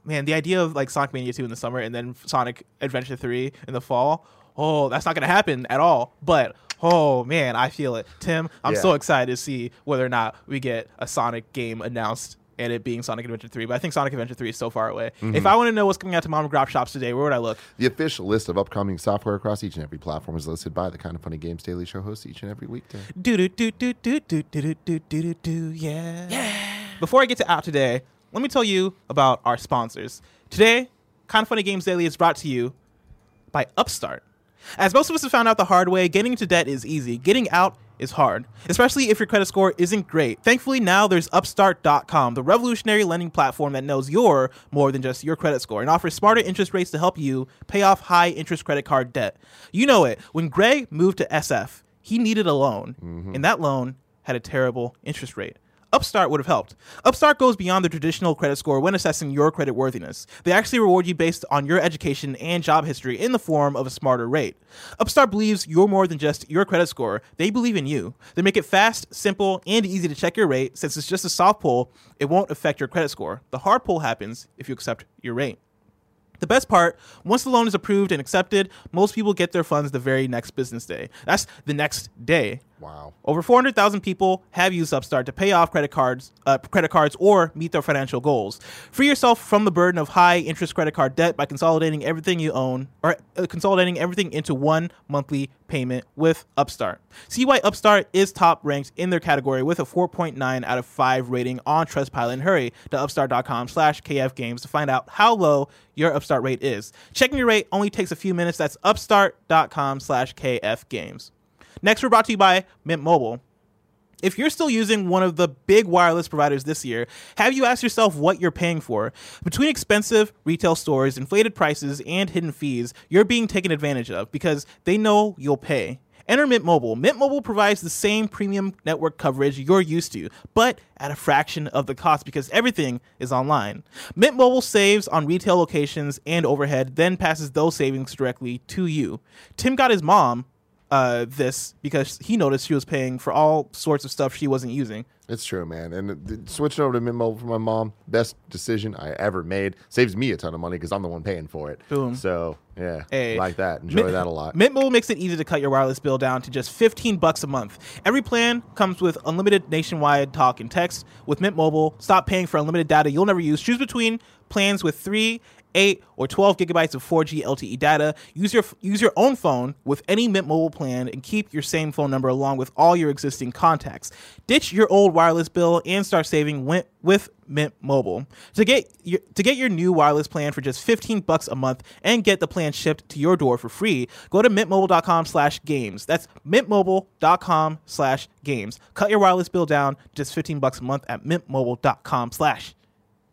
Man, the idea of like Sonic Mania 2 in the summer and then Sonic Adventure 3 in the fall. Oh, that's not going to happen at all. But oh man, I feel it. Tim, I'm Yeah. so excited to see whether or not we get a Sonic game announced and it being Sonic Adventure 3. But I think Sonic Adventure 3 is so far away. Mm-hmm. If I want to know what's coming out to mom and grop shops today, where would I look? The official list of upcoming software across each and every platform is listed by the Kinda Funny Games Daily Show host each and every weekday. Do do do do do do do do do do do yeah. Yeah. Before I get to out today, let me tell you about our sponsors. Today, Kinda Funny Games Daily is brought to you by Upstart. As most of us have found out the hard way, getting into debt is easy. Getting out is hard, especially if your credit score isn't great. Thankfully, now there's Upstart.com, the revolutionary lending platform that knows you're more than just your credit score and offers smarter interest rates to help you pay off high interest credit card debt. You know it. When Greg moved to SF, he needed a loan, mm-hmm. and that loan had a terrible interest rate. Upstart would have helped. Upstart goes beyond the traditional credit score when assessing your credit worthiness. They actually reward you based on your education and job history in the form of a smarter rate. Upstart believes you're more than just your credit score. They believe in you. They make it fast, simple, and easy to check your rate. Since it's just a soft pull, it won't affect your credit score. The hard pull happens if you accept your rate. The best part, once the loan is approved and accepted, most people get their funds the very next business day. That's the next day. Wow. Over 400,000 people have used Upstart to pay off credit cards, uh, credit cards, or meet their financial goals. Free yourself from the burden of high interest credit card debt by consolidating everything you own, or uh, consolidating everything into one monthly payment with Upstart. See why Upstart is top ranked in their category with a 4.9 out of 5 rating on Trustpilot. And hurry to upstart.com slash kfgames to find out how low your Upstart rate is. Checking your rate only takes a few minutes. That's upstart.com/kfgames. Next, we're brought to you by Mint Mobile. If you're still using one of the big wireless providers this year, have you asked yourself what you're paying for? Between expensive retail stores, inflated prices, and hidden fees, you're being taken advantage of because they know you'll pay. Enter Mint Mobile. Mint Mobile provides the same premium network coverage you're used to, but at a fraction of the cost because everything is online. Mint Mobile saves on retail locations and overhead, then passes those savings directly to you. Tim got his mom uh, this because he noticed she was paying for all sorts of stuff she wasn't using. It's true, man. And switching over to Mint Mobile for my mom, best decision I ever made. Saves me a ton of money because I'm the one paying for it. Boom. So yeah, Hey. like that. Enjoy Mint- that a lot. Mint Mobile makes it easy to cut your wireless bill down to just 15 bucks a month. Every plan comes with unlimited nationwide talk and text. With Mint Mobile, stop paying for unlimited data you'll never use. Choose between plans with 3, 8, or 12 gigabytes of 4G LTE data. Use your use your own phone with any Mint Mobile plan and keep your same phone number along with all your existing contacts. Ditch your old wireless bill and start saving with, Mint Mobile. To get your, to get your new wireless plan for just 15 bucks a month and get the plan shipped to your door for free, go to mintmobile.com slash games. That's mintmobile.com slash games. Cut your wireless bill down just 15 bucks a month at mintmobile.com slash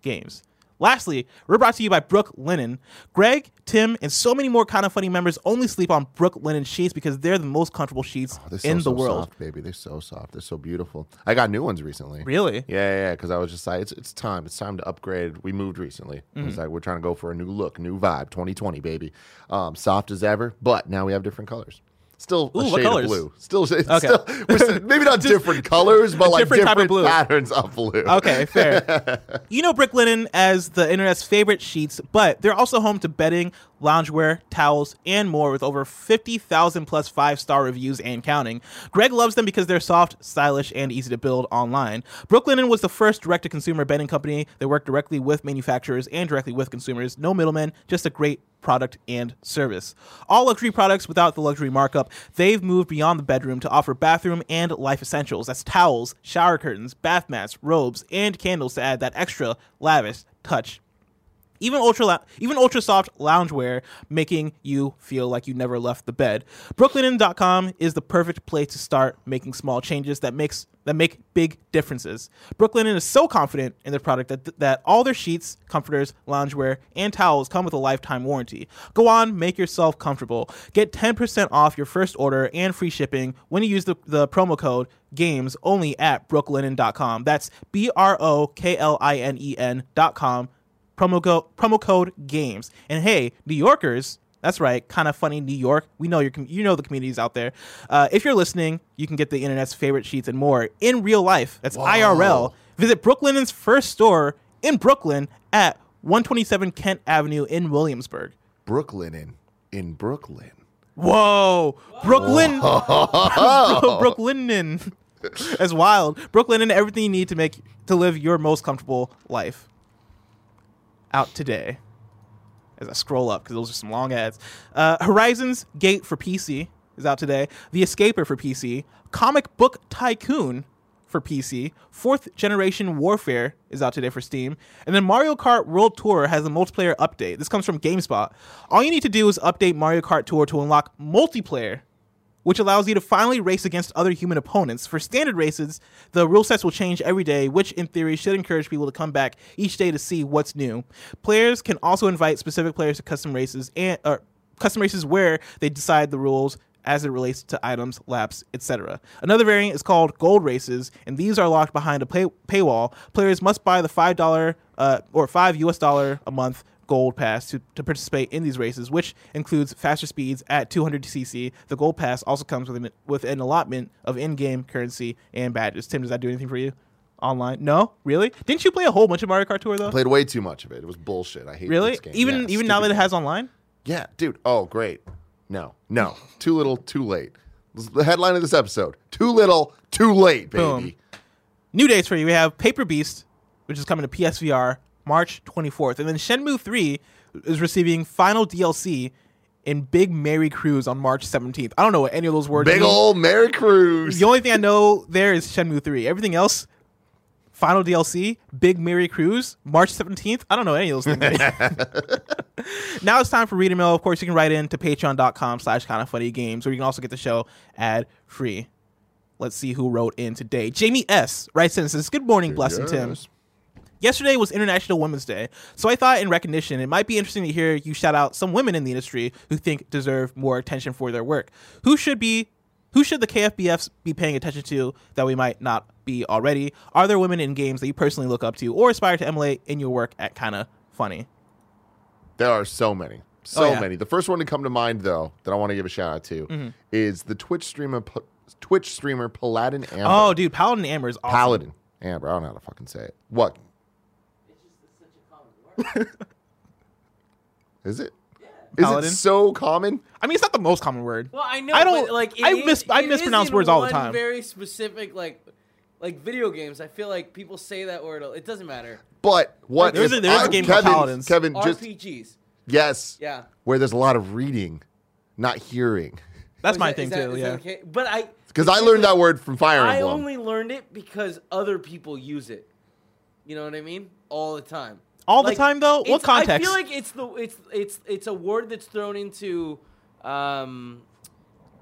games. Lastly, we're brought to you by Brooklinen. Greg, Tim, and so many more kinda funny members only sleep on Brooklinen sheets because they're the most comfortable sheets They're so, in the so world. soft, baby. They're so soft. They're so beautiful. I got new ones recently. Really? Yeah, yeah, because I was just like, it's, it's time. It's time to upgrade. We moved recently. Mm-hmm. It's like we're trying to go for a new look, new vibe, 2020, baby. Um, soft as ever, but now we have different colors. Still Ooh, what shade colors? of blue. Still, Okay. still still- maybe not different colors, but like different type of blue. patterns of blue. Okay, fair. you know Brooklinen as the internet's favorite sheets, but they're also home to bedding, loungewear, towels, and more with over 50,000 plus five star reviews and counting. Greg loves them because they're soft, stylish, and easy to build online. Brooklinen was the first direct to consumer bedding company that worked directly with manufacturers and directly with consumers. No middlemen, just a great product and service. All luxury products without the luxury markup. They've moved beyond the bedroom to offer bathroom and life essentials. That's towels, shower curtains, bath mats, robes, and candles to add that extra lavish touch even ultra even ultra soft loungewear making you feel like you never left the bed. Brooklinen.com is the perfect place to start making small changes that makes that make big differences. Brooklinen is so confident in their product that, that all their sheets comforters loungewear and towels come with a lifetime warranty. Go on make yourself comfortable. Get 10% off your first order and free shipping when you use the, the promo code games only at brooklinen.com that's b-r-o-k-l-i-n-e-n dot com promo code promo code games. And hey, New Yorkers, that's right, kinda funny New York. We know your com- you know the communities out there. Uh, if you're listening, you can get the internet's favorite sheets and more in real life. That's IRL. Visit Brooklinen's first store in Brooklyn at 127 Kent Avenue in Williamsburg. Brooklinen in Brooklyn. Whoa, Brooklyn, Brooklyn, that's wild. Brooklyn and everything you need to make to live your most comfortable life. Out today, as I scroll up because those are some long ads. Uh, Horizon's Gate for PC is out today. The Escaper for PC. Comic Book Tycoon for PC. Fourth Generation Warfare is out today for Steam. And then Mario Kart World Tour has a multiplayer update. This comes from GameSpot. All you need to do is update Mario Kart Tour to unlock multiplayer, which allows you to finally race against other human opponents. For standard races, the rule sets will change every day, which in theory should encourage people to come back each day to see what's new. Players can also invite specific players to custom races and or custom races where they decide the rules as it relates to items, laps, etc. Another variant is called Gold Races, and these are locked behind a pay- paywall. Players must buy the five dollar uh, or five US dollar a month gold pass to, to participate in these races, which includes faster speeds at 200 cc. The gold pass also comes with an, with an allotment of in-game currency and badges. Tim, does that do anything for you? Online? No, really? Didn't you play a whole bunch of Mario Kart Tour though? Played way too much of it. It was bullshit. I hate really? this game. Even Yeah, even now that it has online? Yeah, dude. Oh, great. No, no. too little, too late. The headline of this episode. Too little, too late, baby. Boom. New dates for you. We have Paper Beast, which is coming to PSVR March 24th, and then Shenmue 3 is receiving final DLC in Big Merry Cruise on March 17th. I don't know what any of those words are. Big mean. old Merry Cruise. The only thing I know there is Shenmue 3. Everything else, final DLC, Big Merry Cruise, March 17th. I don't know any of those things. now it's time for reader mail. Of course, you can write in to patreon.com slash kinda funny games, or you can also get the show ad free. Let's see who wrote in today. Jamie S. writes in and says, Good morning, Bless and Tim. Yes. Yesterday was International Women's Day, so I thought in recognition it might be interesting to hear you shout out some women in the industry who think deserve more attention for their work. Who should be who should the KFBFs be paying attention to that we might not be already? Are there women in games that you personally look up to or aspire to emulate in your work at kinda funny? There are so many. So Oh, yeah. many. The first one to come to mind, though, that I want to give a shout out to Mm-hmm. is the Twitch streamer, P- Twitch streamer Paladin Amber. Oh, dude, Paladin Amber is awesome. Paladin Amber. I don't know how to fucking say it. What is it? Is Paladin? it so common? I mean, it's not the most common word. Well, I know. I don't- But, like, I it mis- is- I mispronounce words all the time. Very specific, like, like video games. I feel like people say that word. It doesn't matter. But what? There's if a- there's a I- game called Kevin, Paladins. Kevin, just RPGs. yes, Yeah. where there's a lot of reading, not hearing. That's Is my that- thing is that- too. is Yeah. that okay? But I Because I learned that word from Fire Emblem. I only learned it because other people use it. You know what I mean? All the time. All the time though. What it's- I feel like it's the it's it's it's a word that's thrown into um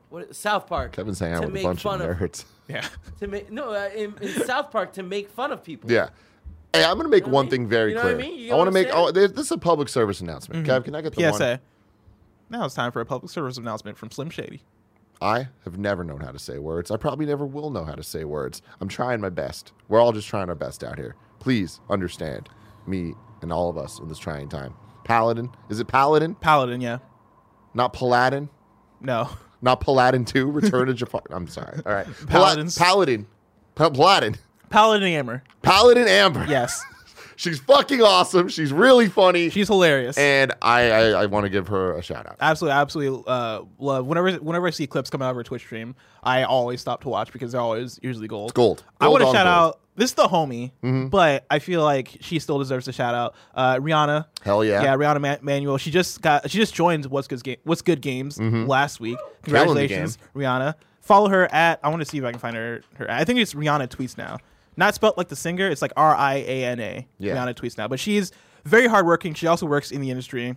what South Park. Kevin's hanging out to with a make bunch of fun of- nerds. yeah. to make no uh, in, in South Park to make fun of people. Yeah. Hey, I'm going to make You know one I thing very You know what I clear. mean? You I want to make. Oh, this this is a public service announcement. Kev, can I get the one? PSA. Now it's time for a public service announcement from Slim Shady. I have never known how to say words. I probably never will know how to say words. I'm trying my best. We're all just trying our best out here. Please understand me and all of us in this trying time. Paladin. Is it Paladin? Paladin, yeah. Not Paladin? No. Not Paladin 2? Return to Jafar. I'm sorry. All right. Pala- Paladins. Paladin. Paladin. Paladin Amber. Paladin Amber. Yes. She's fucking awesome. She's really funny. She's hilarious. and I, I, I want to give her a shout out. absolutely, absolutely uh, love. Whenever whenever I see clips coming out of her Twitch stream, I always stop to watch because they're always usually gold. Gold. I want to shout gold. out. This is the homie, but I feel like she still deserves a shout out. Uh, Riana. Hell yeah. Yeah, Riana Man- Manuel. She just got. She just joined What's Good Game. What's Good Games last week. Congratulations, Riana. Follow her at. I want to see if I can find her. Her. I think it's Riana tweets now. Not spelled like the singer. It's like R I A N A. Yeah. Riana tweets now, but she's very hardworking. She also works in the industry.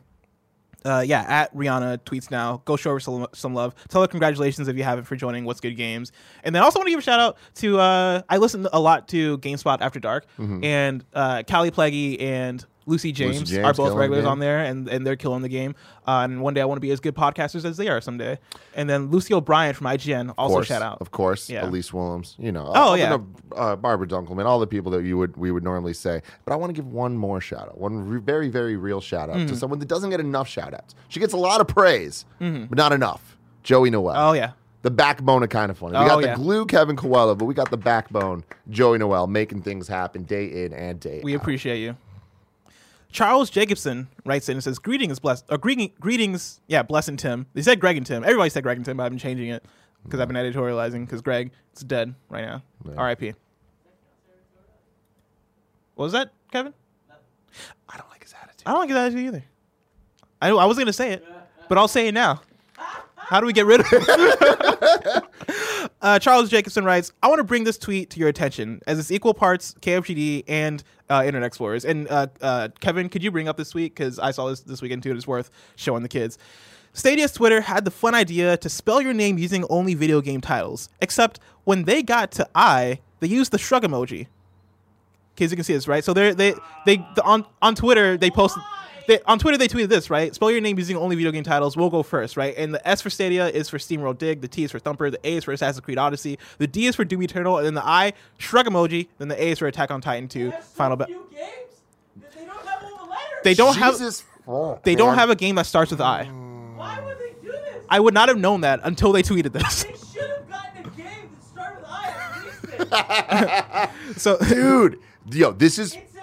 Uh, yeah, at Riana tweets now. Go show her some, some love. Tell her congratulations if you haven't for joining What's Good Games. And then I also want to give a shout out to uh, I listen a lot to GameSpot After Dark, and uh, Kallie and Lucy James, Mm-hmm. James are both regulars on there, and, and they're killing the game. Uh, and one day I want to be as good podcasters as they are someday. And then Lucy O'Brien from IGN also course, shout out. Of course, Yeah. Elyse Willems. You know, Oh, yeah. uh, Barbara Dunkelman, all the people that you would we would normally say. But I want to give one more shout out, one re- very very real shout out Mm-hmm. to someone that doesn't get enough shout outs. She gets a lot of praise, but not enough. Joey Noel. Mm-hmm. Oh yeah, The backbone of kinda funny. We Oh, got the yeah. glue, Kevin Coelho, but we got the backbone, Joey Noel, making things happen day in and day we out. We appreciate you. Charles Jacobson writes in and says, "Greetings, bless. Uh, greeting, greetings. Yeah, bless and Tim. They said Greg and Tim. Everybody said Greg and Tim, but I've been changing it because I've been editorializing because Greg is dead right now. R.I.P. What was that, Kevin? I don't like his attitude. I don't like his attitude either. I I was gonna say it, but I'll say it now. How do we get rid of it? uh, Charles Jacobson writes, I want to bring this tweet to your attention as it's equal parts KFGD and uh, Internet Explorers. And uh, uh, Kevin, could you bring up this tweet? Because I saw this this weekend too. It's worth showing the kids. Stadia's Twitter had the fun idea to spell your name using only video game titles. Except when they got to I, they used the shrug emoji. Kids, you can see this, right? So they're, they they the, on on Twitter they posted they, on Twitter they tweeted this, right? Spell your name using only video game titles. We'll go first, right? And the S for Stadia is for SteamWorld Dig. The T is for Thumper. The A is for Assassin's Creed Odyssey. The D is for Doom Eternal, and then the I shrug emoji. Then the A is for Attack on Titan 2. Final. Ba- games that they don't have all the letters. they don't have fuck, they don't have a game that starts with I. Why would they do this? I would not have known that until they tweeted this. They should have gotten a game that started with I. at least. So dude. Yo, this is It's embarrassing.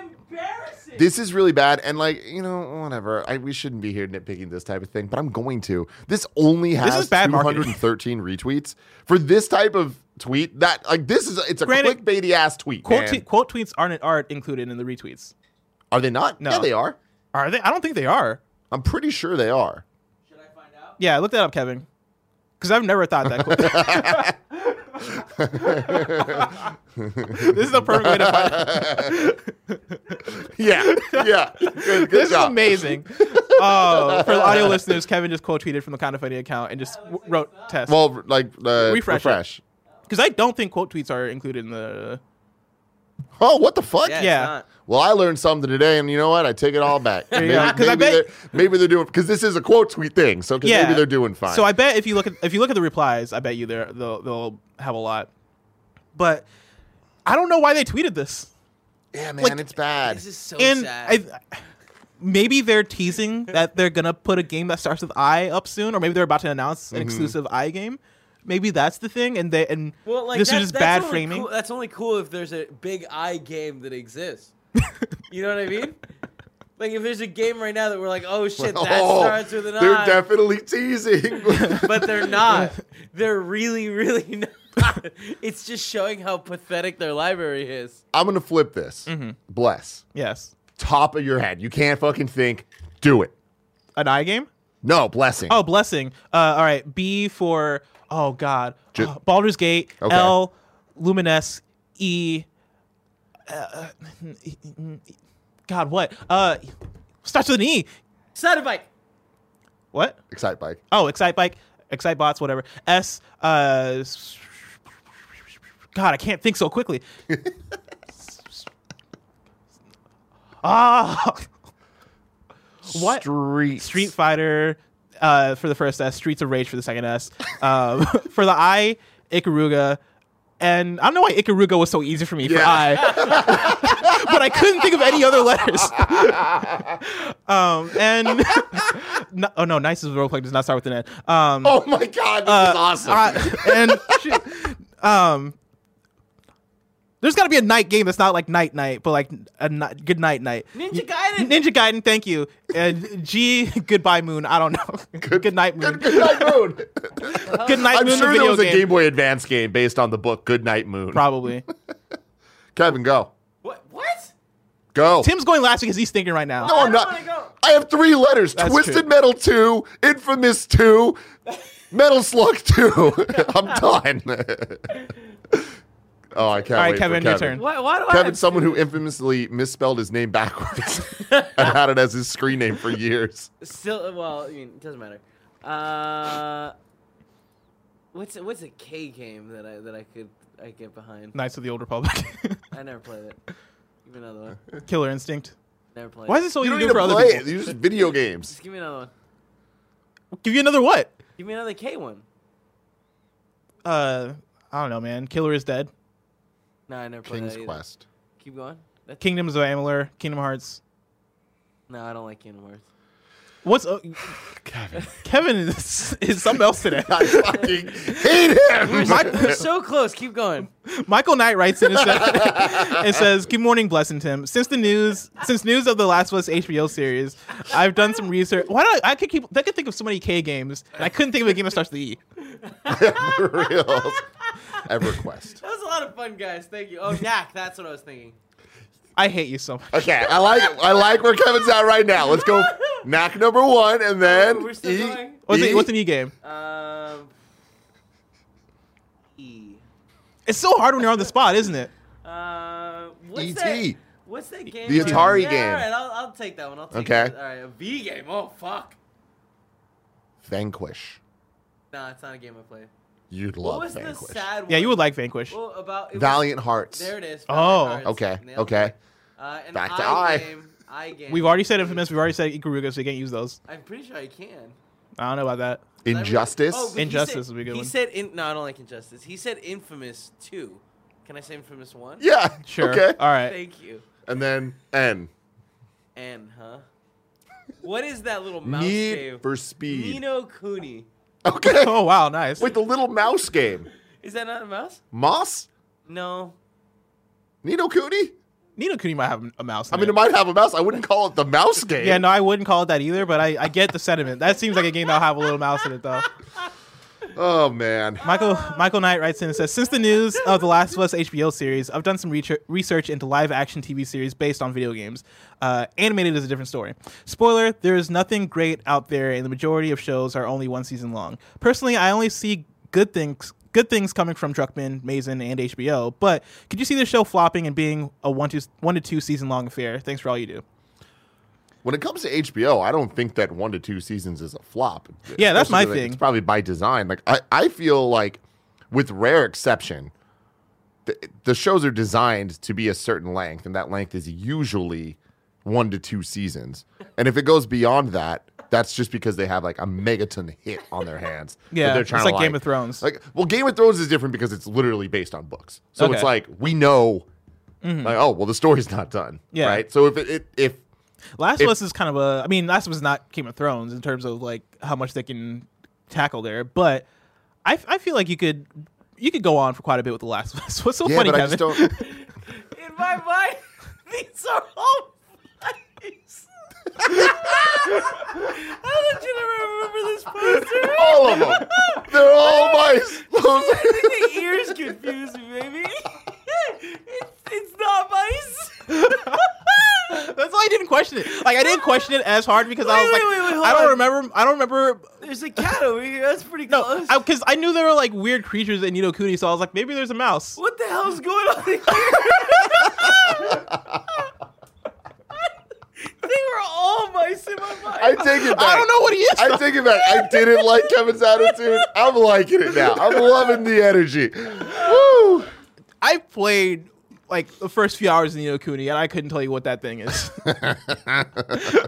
This is really bad, and like you know, whatever. I, we shouldn't be here nitpicking this type of thing, but I'm going to. This only has is bad marketing. 213 retweets for this type of tweet. That like this is it's a Granted, clickbaity ass tweet. quote, man. tweet, quote tweets aren't aren't included in the retweets. Are they not? No. Yeah, they are. Are they? I don't think they are. I'm pretty sure they are. Should I find out? Yeah, look that up, Kevin. Because I've never thought that. this is the perfect way to find it. Yeah, yeah. Good, good This is amazing. Oh, for the audio listeners, Kevin just quote tweeted from the kinda funny account and just w- wrote test. Well, like uh, Refresh refresh. Because I don't think quote tweets are included in the. Oh, what the fuck? Yeah. Yeah. Well, I learned something today, and you know what? I take it all back. you maybe, I bet- they're, maybe they're doing because this is a quote tweet thing. so Yeah, maybe they're doing fine. So I bet if you look at if you look at the replies, I bet you they're, they'll they'll have a lot. But I don't know why they tweeted this. yeah, man, like, it's bad. This is so and sad. I, maybe they're teasing that they're gonna put a game that starts with I up soon, or maybe they're about to announce Mm-hmm. an exclusive I game. Maybe that's the thing, and they and well, like this is just bad framing. Cool, that's only cool if there's a big I game that exists. you know what I mean? Like if there's a game right now that we're like, oh shit, that Oh, starts with an eye. They're definitely teasing. but they're not. They're really, really not. it's just showing how pathetic their library is. I'm gonna flip this. Mm-hmm. Bless. yes, Top of your head. You can't fucking think. Do it. an I game. No blessing. Oh, blessing. Uh, all right. B for oh god, Ju- Oh, Baldur's Gate. Okay. L, Lumines. E. Uh, God, what? Uh, starts with an E. bike What? Excite bike. Oh, Excite Bike, Excite Bots, whatever. S. Uh, s- God, I can't think so quickly. Ah. What? Street. Street Fighter uh, for the first S, Streets of Rage for the second S. Um, for the I, Ikaruga. And I don't know why Ikaruga was so easy for me for Yeah. I, but I couldn't think of any other letters. um, and no, oh no, nice as a roleplay does not start with an N. Um, Oh my god, this is awesome. uh, and shit, um, There's got to be a night game that's not like night night, but like a ni- good night night. Ninja Gaiden. Ninja Gaiden, thank you. Uh, G, goodbye moon. I don't know. Good, night moon. Good, good night, Moon. Good night I'm moon. sure the there video was a game. Game Boy Advance game based on the book Good Night Moon. Probably. Kevin, go. What? What? Go. Tim's going last because he's thinking right now. no, I I'm don't go. I have three letters That's Twisted true. Metal 2, Infamous 2, Metal Slug 2. I'm done. Oh, I can't All right, wait Kevin, for your turn. Why, why do I? Have someone who infamously misspelled his name backwards and had it as his screen name for years. Still, well, I mean, it doesn't matter. Uh, what's what's a K game that I that I could I get behind? Knights of the Old Republic. I never played it. Give me another one. Killer Instinct. Never played. Why it. is it so You easy don't to for other play people? it. These are just video games. Just give me another one. Give you another what? Give me another K one. Uh, I don't know, man. Killer is dead. No, I never played King's that either. Quest. Keep going. That's, Kingdoms of Amalur. Kingdom Hearts. no, I don't like Kingdom Hearts. What's uh, Kevin. Kevin is, is something else today. I fucking hate him. We're so close. Keep going. Michael Knight writes in and says, and says, "Good morning, Blessing Tim. Since the news, since news of the Last of Us HBO series, I've done some research. Why do I, I could keep? I could think of so many K games, and I couldn't think of a game that starts with E. For real. EverQuest. That was a lot of fun, guys. Thank you. Oh, Yak. That's what I was thinking. I hate you so much. Okay, I like I like where Kevin's at right now. Let's go Knack number one and then We're still E- going? What's, E- the, what's an E game? Um. E. It's so hard when you're on the spot, isn't it? Uh, what's E.T.. that? What's that game? The Atari yeah, game. All right, I'll, I'll take that one. I'll take Okay. that. All right, a V game. Oh fuck. Vanquish. Nah, it's not a game I played. You'd love What love was Vanquish. the sad one? Yeah, you would like Vanquish. Well, about it was- Valiant Hearts. There it is. Oh. Hearts. Okay, Nailed okay. Uh, an Back to I I. game. I game. We've already said Infamous. We've already said Ikaruga, so you can't use those. I'm pretty sure I can. I don't know about that. Injustice. Oh, Injustice said- would be a good He one. said, in, "No, I don't like Injustice." He said Infamous two. Can I say Infamous one? yeah. Sure. Okay. All right. Thank you. And then N. N, huh? What is that little mouse Need game? for Speed. Ni no Kuni. Okay. Oh wow, nice. Wait, the little mouse game. Is that not a mouse? Moss? No. Ni no Kuni? Nino Kuni might have a mouse. I in mean, it might have a mouse. I wouldn't call it the mouse game. Yeah, no, I wouldn't call it that either, but I, I get the sentiment. That seems like a game that'll have a little mouse in it, though. Oh man. Michael Michael Knight writes in and says, Since the news of the Last of Us HBO series, I've done some research into live action TV series based on video games. Uh, animated is a different story. Spoiler: There is nothing great out there, and the majority of shows are only one season long. Personally, I only see good things. Good things coming from Druckmann, Mazin, and HBO. But could you see the show flopping and being a one to one to two season long affair? Thanks for all you do. When it comes to HBO, I don't think that one to two seasons is a flop. Yeah, that's my thing. It's probably by design. Like I, I feel like, with rare exception, the, the shows are designed to be a certain length, and that length is usually one to two seasons. And if it goes beyond that, that's just because they have like a megaton hit on their hands. Yeah, they're trying it's like to, Game of Thrones. Like, well, Game of Thrones is different because it's literally based on books. So Okay. it's like we know, mm-hmm. like, oh, well, the story's not done. Yeah. Right. So if it, it if Last If- of Us is kind of a. I mean, Last of Us is not Game of Thrones in terms of like how much they can tackle there, but I, I feel like you could you could go on for quite a bit with the Last of Us. What's so yeah, funny, but I Kevin? just don't. In my mind, these are all mice. How did you never remember this poster? all of them. They're all mice. Those I think the ears confuse me, baby. It's, it's not mice. That's why I didn't question it. Like I didn't question it as hard because I was Wait, like, wait, wait, wait, hold I don't on. remember. I don't remember. There's a cat over here. That's pretty close. No, close. because I, knew there were like weird creatures in Ni no Kuni, so I was like, maybe there's a mouse. what the hell's going on here? they were all mice in my mind. I take it back. I don't know what he is. I take it back. I didn't like Kevin's attitude. I'm liking it now. I'm loving the energy. Woo! I played like the first few hours in Ni no Kuni, and I couldn't tell you what that thing is.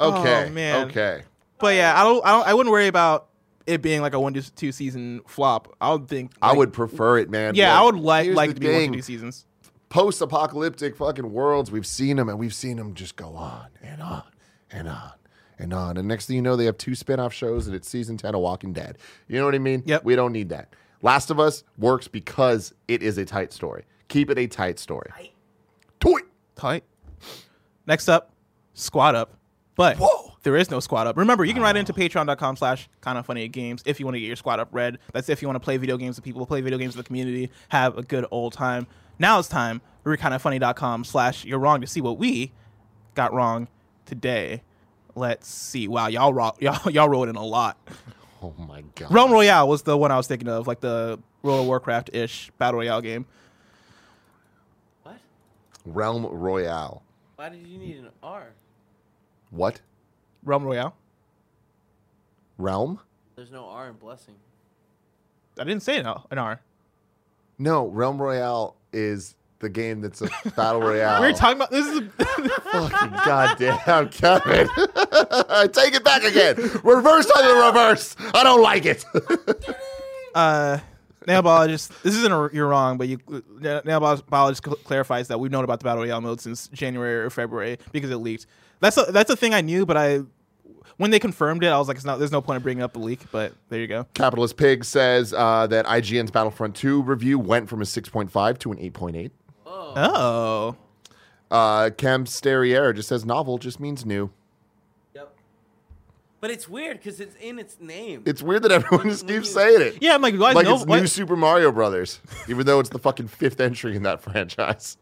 Okay. Oh, man. Okay. But yeah, I don't, I don't. I wouldn't worry about it being like a one to two season flop. I would think. I would prefer it, man. Yeah, Look, I would like like the to be one to two seasons. Post-apocalyptic fucking worlds. We've seen them, and we've seen them just go on and on and on and on. And next thing you know, they have two spin-off shows, and it's season ten of Walking Dead. You know what I mean? Yep. We don't need that. Last of Us works because it is a tight story. Keep it a tight story. Tight. Toy. Tight. Next up, Squad Up. But Whoa. there is no Squad Up. Remember, you can write into patreon.com slash kinda funny games if you want to get your Squad Up read. That's if you want to play video games with people, play video games with the community, have a good old time. Now it's time for kindafunny.com slash you're wrong to see what we got wrong today. Let's see. Wow, y'all ro- y'all y'all wrote in a lot. Oh my god. Realm Royale was the one I was thinking of, like the World of Warcraft ish battle royale game. What? Realm Royale. Why did you need an R? What? Realm Royale. Realm? There's no R in blessing. I didn't say an an R. No, Realm Royale is the game that's a battle royale. We're talking about this is. Fucking goddamn, Kevin. Take it back again. Reverse on the reverse. I don't like it. uh, Nano Biologist. This isn't a, you're wrong, but you Nano bio- biologist cl- clarifies that we've known about the battle royale mode since January or February because it leaked. That's a, that's a thing I knew, but I when they confirmed it, I was like, it's not, there's no point in bringing up the leak. But there you go. Capitalist Pig says uh, that IGN's Battlefront 2 review went from a 6.5 to an 8.8. Oh. Uh, Cam Sterriere just says novel just means new. Yep. But it's weird because it's in its name. It's weird that everyone just keeps saying it. yeah. I'm like, you guys Like know it's what? new Super Mario Brothers, even though it's the fucking fifth entry in that franchise.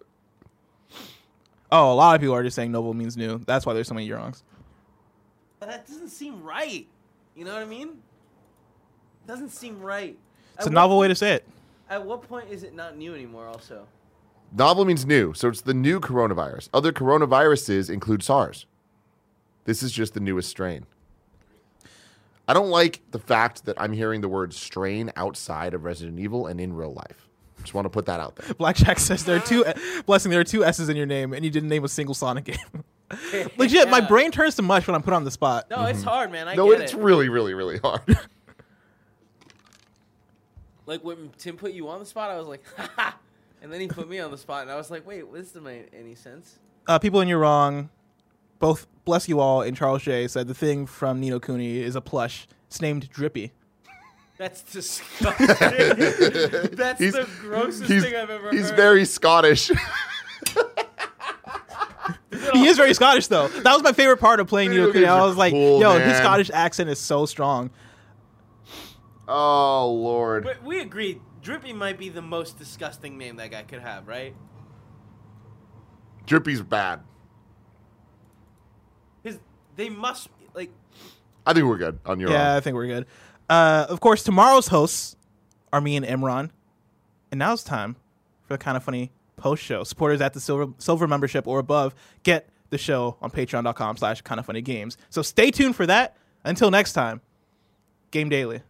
Oh, a lot of people are just saying novel means new. That's why there's so many wrongs. but that doesn't seem right. You know what I mean? It Doesn't seem right. It's At a what- novel way to say it. At what point is it not new anymore? Also, Novel means new, so it's the new coronavirus. Other coronaviruses include SARS. This is just the newest strain. I don't like the fact that I'm hearing the word strain outside of Resident Evil and in real life. Just want to put that out there. Blackjack says there are two blessing. There are two S's in your name, and you didn't name a single Sonic game. Legit, my brain turns to mush when I'm put on the spot. No, it's mm-hmm. hard, man. I no, get it's it. really, really, really hard. Like when Tim put you on the spot, I was like, ha ha. And then he put me on the spot, and I was like, wait, this doesn't make any sense. uh, people in your wrong, both bless you all and Charles J said the thing from Ni no Kuni is a plush. It's named Drippy. That's disgusting. That's He's- the grossest thing I've ever he's heard. He's very Scottish. He is very Scottish though. That was my favorite part of playing Nino Dude, Cooney. I was like, cool, yo, his. Scottish accent is so strong. oh Lord. But we agreed, Drippy might be the most disgusting name that guy could have, right? Drippy's bad. His, they must like. I think we're good on your yeah, own. I think we're good. Uh, of course, tomorrow's hosts are me and Imran, and now it's time for the Kinda Funny post show. Supporters at the silver silver membership or above get the show on Patreon.com/slash kinda funny games. So stay tuned for that. Until next time, game daily.